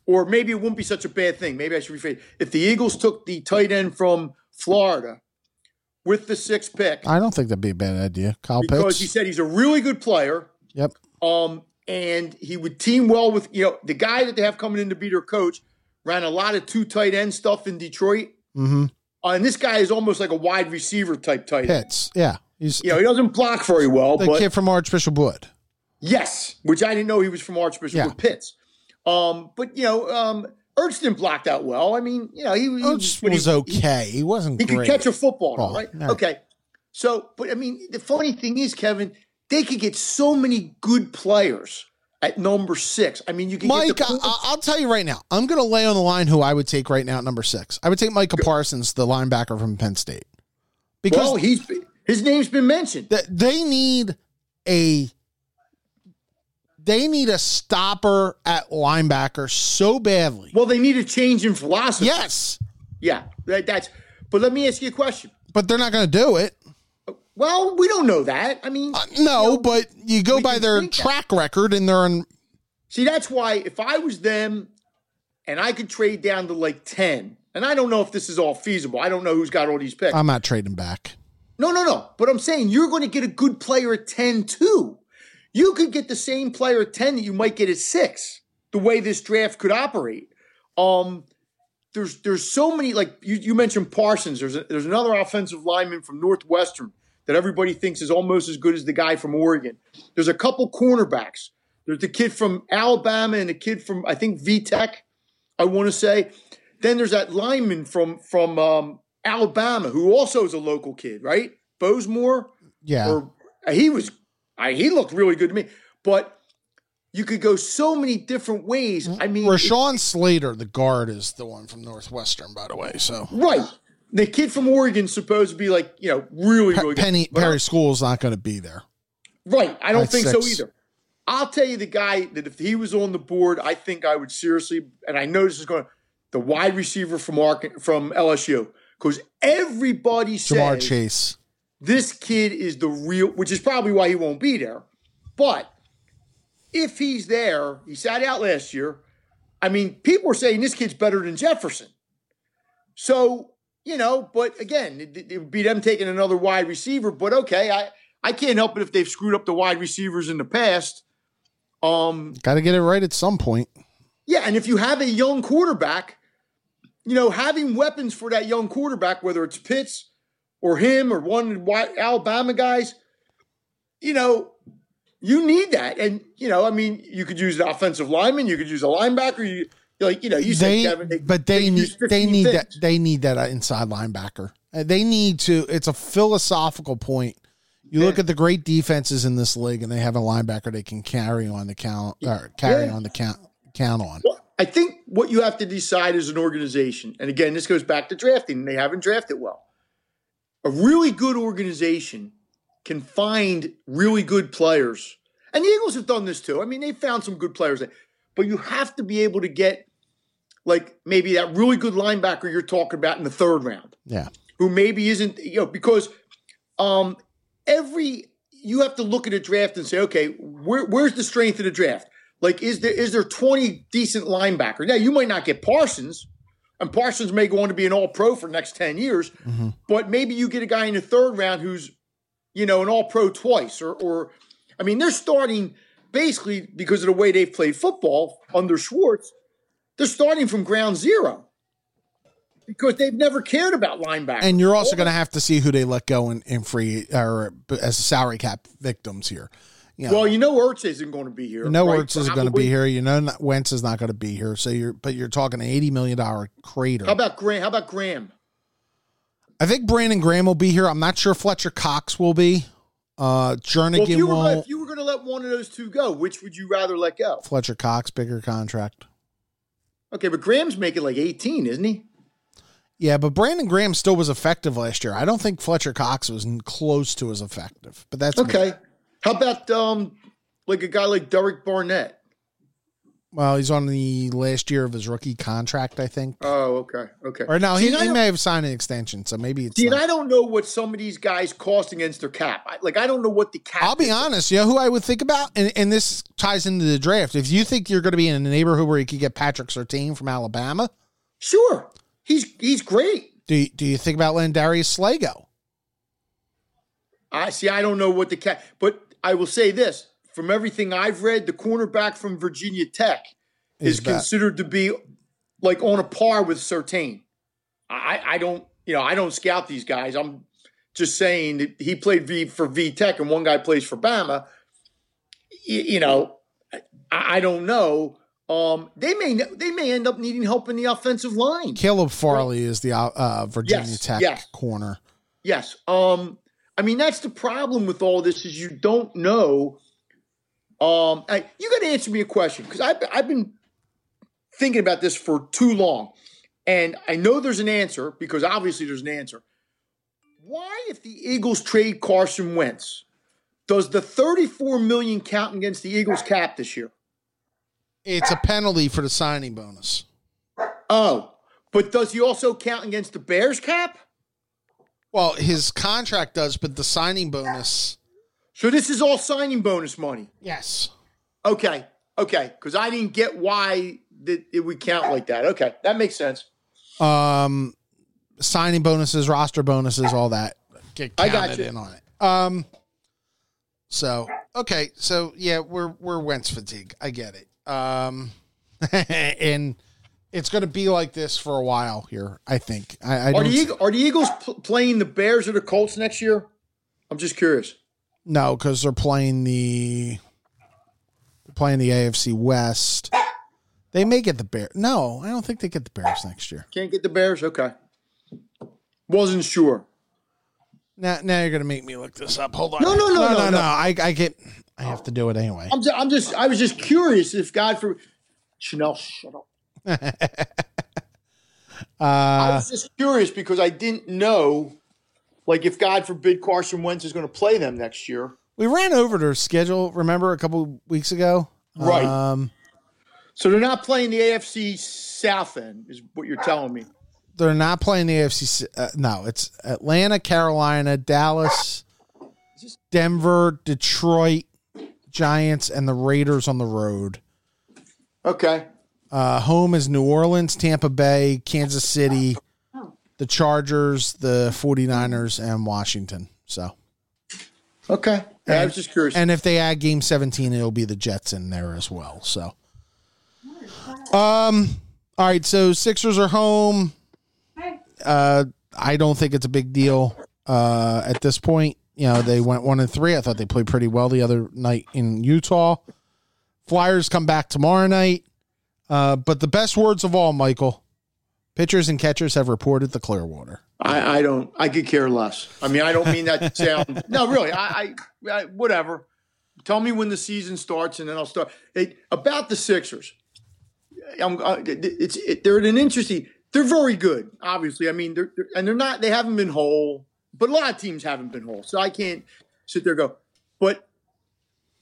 or maybe it wouldn't be such a bad thing. Maybe I should rephrase: if the Eagles took the tight end from Florida with the sixth pick, I don't think that'd be a bad idea. Kyle because Pitts. he said he's a really good player, yep. um, and he would team well with you know the guy that they have coming in to be their coach. Ran a lot of two tight end stuff in Detroit, Mm-hmm. uh, and this guy is almost like a wide receiver type tight end. Pitts. Yeah. He's You know, he doesn't block very well, the but kid from Archbishop Wood. Yes, which I didn't know he was from Archbishop Yeah. with Pitts. Um, but you know, um, Ertz didn't block that well. I mean, you know, he, he but he- was okay. He wasn't He, great. could catch a football, Oh, right? right. Okay. So, but I mean, the funny thing is, Kevin, they could get so many good players at number six. I mean, you can Mike, the, I- I'll tell you right now. I'm going to lay on the line who I would take right now at number six. I would take Micah Parsons, the linebacker from Penn State, because well, he's his name's been mentioned. That they need a they need a stopper at linebacker so badly. Well, they need a change in philosophy. Yes, yeah, that, that's. But let me ask you a question. but they're not going to do it. Well, we don't know that. I mean, Uh, no, but you go by their think that. track record, and they're in. See, that's why if I was them and I could trade down to like 10, and I don't know if this is all feasible. I don't know who's got all these picks. I'm not trading back. no, no, no. But I'm saying you're going to get a good player at 10 too. You could get the same player at 10 that you might get at 6, the way this draft could operate. Um there's there's so many like you, you mentioned Parsons. There's a, there's another offensive lineman from Northwestern that everybody thinks is almost as good as the guy from Oregon. There's a couple cornerbacks. There's the kid from Alabama and the kid from I think VTech. I want to say. Then there's that lineman from from um, Alabama who also is a local kid, right? Barmore, Yeah, or he was, I, he looked really good to me. But you could go so many different ways. I mean, Rashawn Slater, the guard, is the one from Northwestern, by the way. So right? The kid from Oregon's supposed to be like you know really really good. Penny Perry School's not going to be there. Right. I don't At think so either. I'll tell you the guy that if he was on the board, I think I would seriously, and I know this is going to, the wide receiver from Ark from LSU, because everybody Ja'Marr says Chase. This kid is the real, which is probably why he won't be there. But if he's there, he sat out last year. I mean, people are saying this kid's better than Jefferson. So, you know, but again, it, it would be them taking another wide receiver. But okay, I, I can't help it if they've screwed up the wide receivers in the past. Um, Got to get it right at some point. yeah, and if you have a young quarterback, you know, having weapons for that young quarterback, whether it's Pitts or him or one wi- Alabama guys, you know, you need that. And, you know, I mean, you could use an offensive lineman, you could use a linebacker, you like, you know, you said They, but they could need they need things. that they need that inside linebacker. Uh, They need to. It's a philosophical point. You look at the great defenses in this league, and they have a linebacker they can carry on the count or carry Yeah. on the count count on. Well, I think what you have to decide as an organization, and again, this goes back to drafting, they haven't drafted well. A really good organization can find really good players. And the Eagles have done this too. I mean, they found some good players, but you have to be able to get like maybe that really good linebacker you're talking about in the third round Yeah, who maybe isn't you know because um every you have to look at a draft and say okay where, where's the strength of the draft Like, is there is there 20 decent linebackers? Now, you might not get Parsons, and Parsons may go on to be an all pro for the next 10 years, Mhm. but maybe you get a guy in the third round who's, you know, an all pro twice. Or, or, I mean, they're starting basically because of the way they've played football under Schwartz, they're starting from ground zero because they've never cared about linebackers. And you're also going to have to see who they let go in, in free or as salary cap victims here. You know, well, you know, Ertz isn't going to be here. you know right? Wirtz is going to be here. You know not- Wentz is not going to be here. So you're, but you're talking an eighty million dollar crater. How about Graham? How about Graham? I think Brandon Graham will be here. I'm not sure Fletcher Cox will be. Uh, Well, if Jernigan you, were, won't. if you were going to let one of those two go, which would you rather let go? Fletcher Cox, bigger contract. Okay, but Graham's making like 18, isn't he? Yeah, but Brandon Graham still was effective last year. I don't think Fletcher Cox was close to as effective. But that's me. How about um like a guy like Derek Barnett? Well, he's on the last year of his rookie contract, I think. Oh, okay, okay. Or no, See, he, he may have signed an extension, so maybe it's. See, and. I don't know what some of these guys cost against their cap. I, like, I don't know what the cap. I'll be honest. You know who I would think about, and, and this ties into the draft. If you think you're going to be in a neighborhood where you could get Patrick Surtain from Alabama, Sure, he's he's great. do you, do you think about letting Darius Slay go? I see. I don't know what the cap, but I will say this: from everything I've read, the cornerback from Virginia Tech is, considered to be like on a par with Surtain. I, I don't, you know, I don't scout these guys. I'm just saying that he played V for V Tech and one guy plays for Bama. You, you know, I, I don't know. Um, they may they may end up needing help in the offensive line. Caleb Farley is the uh, uh, Virginia Yes, Tech yes. corner. Yes. Um, I mean, that's the problem with all this is you don't know. Um, I, you got to answer me a question because I've, I've been thinking about this for too long, and I know there's an answer because obviously there's an answer. Why, if the Eagles trade Carson Wentz, does the 34 million count against the Eagles cap this year? It's a penalty for the signing bonus. Oh, but does he also count against the Bears cap? Well, his contract does, but the signing bonus. So this is all signing bonus money. Yes. Okay. Okay. Because I didn't get why that it would count like that. Okay. That makes sense. Um, signing bonuses, roster bonuses, all that get I got you. in on it. Um, so okay, so yeah, we're we're Wentz fatigue. I get it. Um, and it's going to be like this for a while here. I think. I, I Are the, Eag- are the Eagles pl- playing the Bears or the Colts next year? I'm just curious. No, because they're playing the they're playing the AFC West. They may get the Bears. No, I don't think they get the Bears next year. Can't get the Bears? Okay. Wasn't sure. Now, now you're gonna make me look this up. Hold on. No, no, no, no, no, no. no. I, I get. I have to do it anyway. I'm just, I'm just, I was just curious if God for Chanel, shut up. I Uh, was just curious because I didn't know, like, if God forbid Carson Wentz is going to play them next year. we ran over their schedule. Remember a couple weeks ago, Right. Um, So they're not playing the AFC South end, is what you're telling me. they're not playing the AFC. Uh, no, it's Atlanta, Carolina, Dallas, Denver, Detroit, Giants, and the Raiders on the road. Okay. Uh, home is New Orleans, Tampa Bay, Kansas City, the Chargers, the 49ers, and Washington. So, Okay. Yeah, I was just curious. and if they add game 17, it'll be the Jets in there as well. So, um, all right. So Sixers are home. Uh, I don't think it's a big deal. Uh, at this point, you know, they went one and three. I thought they played pretty well the other night in Utah. Flyers come back tomorrow night. Uh, but the best words of all, Michael, pitchers and catchers have reported the Clearwater. I, I don't. I could care less. I mean, I don't mean that to sound. no, really. I, I, I whatever. Tell me when the season starts, and then I'll start. It, about the Sixers, I'm. Uh, it- it's it, they're at an interesting. They're very good, obviously. I mean, they're, they're and they're not. They haven't been whole, but a lot of teams haven't been whole. So I can't sit there and go. But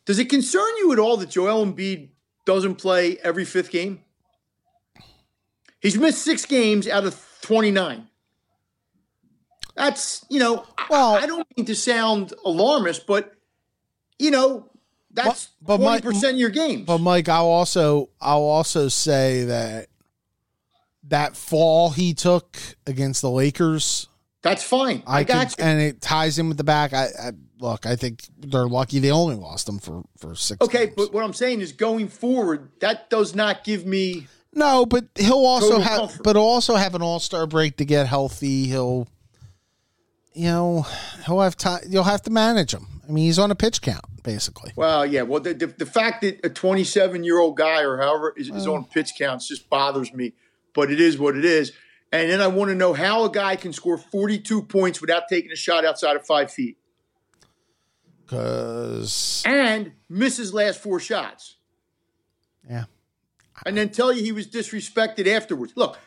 does it concern you at all that Joel Embiid doesn't play every fifth game? He's missed six games out of twenty nine. That's you know, Well- I, don't mean to sound alarmist, but you know, That's But- but twenty percent of your games. But Mike, I'll also I'll also say that that fall he took against the Lakers, That's fine. I, I, got could, you. and it ties in with the back. I, I look, I think they're lucky they only lost them for for six. Okay, games. but what I'm saying is going forward, that does not give me. no, but he'll also have, comfort. but also have an All Star break to get healthy. He'll, you know, he'll have time. You'll have to manage him. I mean, he's on a pitch count basically. Well, yeah. Well, the, the, the fact that a 27 year old guy or however is, is on mm. pitch counts just bothers me. But it is what it is. And then I want to know how a guy can score 42 points without taking a shot outside of five feet Because and misses last four shots. yeah, and then tell you he was disrespected afterwards. Look,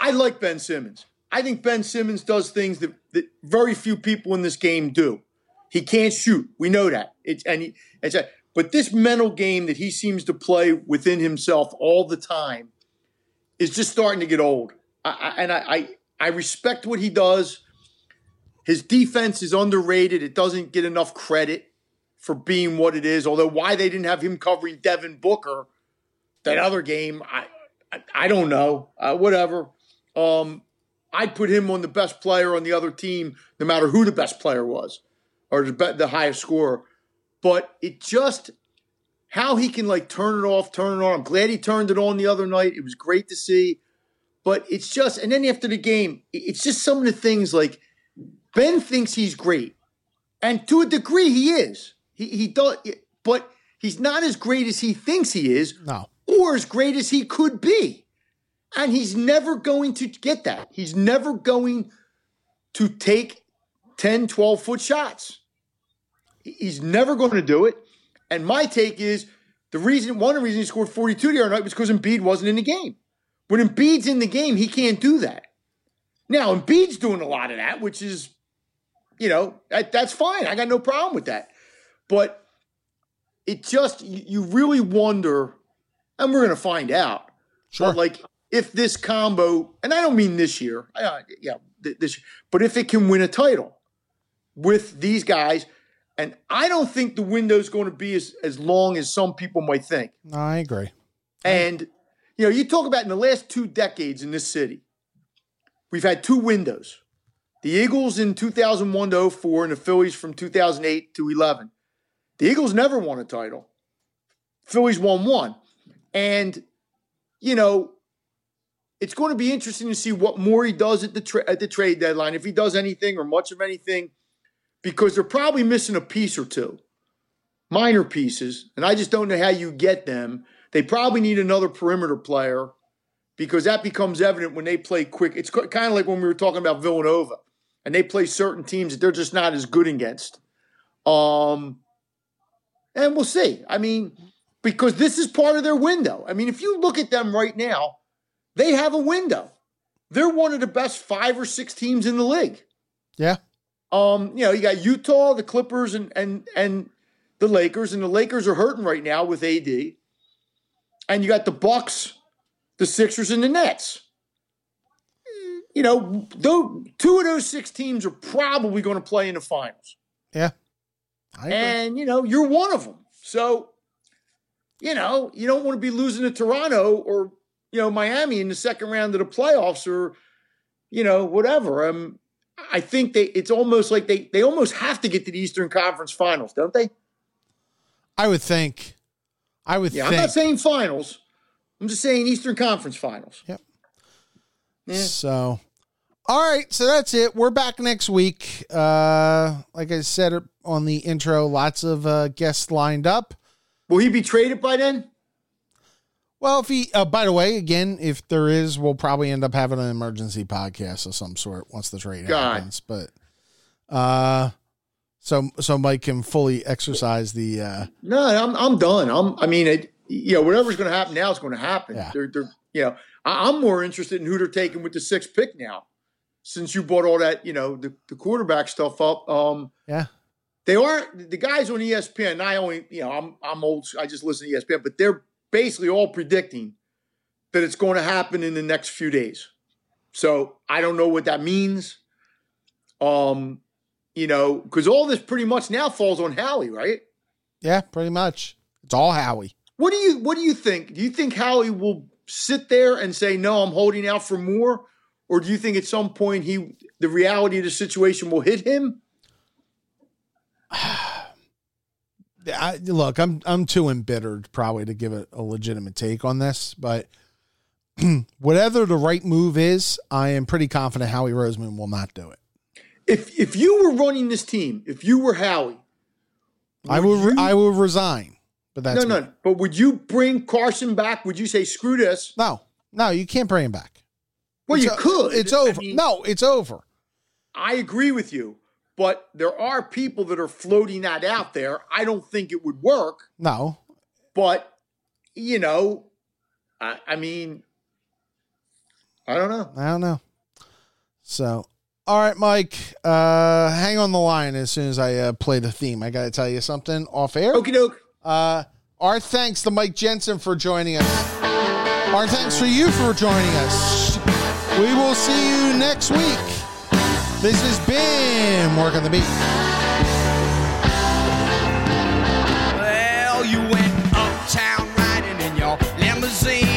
I like Ben Simmons. I think Ben Simmons does things that, that very few people in this game do. He can't shoot. We know that. It's and he, it's a, but this mental game that he seems to play within himself all the time is just starting to get old. I, I, and I, I I respect what he does. His defense is underrated. It doesn't get enough credit for being what it is. Although why they didn't have him covering Devin Booker that other game, I I, I don't know. Uh, whatever. Um, I'd put him on the best player on the other team, no matter who the best player was or the, be- the highest scorer. But it just how he can like turn it off, turn it on. I'm glad he turned it on the other night. It was great to see. But it's just, and then after the game, it's just some of the things like Ben thinks he's great, and to a degree he is. He he does, but he's not as great as he thinks he is no, or as great as he could be. And he's never going to get that. He's never going to take 10, 12 foot shots. He's never going to do it. And my take is the reason, one of the reasons he scored 42 the other night was because Embiid wasn't in the game. When Embiid's in the game, he can't do that. Now, Embiid's doing a lot of that, which is, you know, that, that's fine. I got no problem with that. But it just, you really wonder, and we're going to find out. sure. But like if this combo, and I don't mean this year, uh, yeah, th- this, but if it can win a title with these guys, and I don't think the window's going to be as, as long as some people might think. no, I agree. And you know, you talk about in the last two decades in this city, we've had two windows: the Eagles in 2001 to 04, and the Phillies from 2008 to 11. The Eagles never won a title. Phillies won one, and you know, it's going to be interesting to see what more he does at the tra- at the trade deadline, if he does anything or much of anything, because they're probably missing a piece or two, minor pieces, and I just don't know how you get them. They probably need another perimeter player because that becomes evident when they play quick. It's kind of like when we were talking about Villanova, and they play certain teams that they're just not as good against. Um, and we'll see. I mean, because this is part of their window. I mean, if you look at them right now, they have a window. They're one of the best five or six teams in the league. Yeah, Um, you know, you got Utah, the Clippers, and and and the Lakers, and the Lakers are hurting right now with AD. And you got the Bucks, the Sixers, and the Nets. You know, though two of those six teams are probably going to play in the finals. yeah, I. And, you know, you're one of them. So, you know, you don't want to be losing to Toronto or, you know, Miami in the second round of the playoffs or, you know, whatever. Um, I think they it's almost like they they almost have to get to the Eastern Conference Finals, don't they? I would think. I would Yeah, I'm think. not saying finals. I'm just saying Eastern Conference Finals. Yep. Yeah. So, all right. So that's it. We're back next week. Uh, like I said on the intro, lots of uh, guests lined up. Will he be traded by then? Well, if he, uh, by the way, again, if there is, we'll probably end up having an emergency podcast of some sort once the trade God. happens. But, uh, so so Mike can fully exercise the. uh No, I'm I'm done. I'm I mean it you know, whatever's gonna happen now is gonna happen. Yeah. They're they're you know, I, I'm more interested in who they're taking with the sixth pick now. Since you brought all that, you know, the, the quarterback stuff up. Um Yeah. they are the guys on ESPN, I only, you know, I'm I'm old, I just listen to ESPN, but they're basically all predicting that it's going to happen in the next few days. So I don't know what that means. Um, you know, because all this pretty much now falls on Howie, right? Yeah, pretty much. It's all Howie. What do you What do you think? Do you think Howie will sit there and say, "No, I'm holding out for more," or do you think at some point he, the reality of the situation, will hit him? I, look, I'm I'm too embittered probably to give a, a legitimate take on this, but whatever the right move is, I am pretty confident Howie Roseman will not do it. If if you were running this team, if you were Howie, I will you- I will resign. But that's no, me. no. But would you bring Carson back? Would you say screw this? no, no. You can't bring him back. Well, It's you o- could. It's I over. mean, no, it's over. I agree with you, but there are people that are floating that out there. I don't think it would work, No, but you know, I, I mean, I don't know. I don't know. So, all right, Mike, uh, hang on the line as soon as I uh, play the theme. I got to tell you something off air. Okie doke. Uh, our thanks to Mike Jensen for joining us. Our thanks for you for joining us. We will see you next week. This has been Work on the Beat. Well, you went uptown riding in your limousine.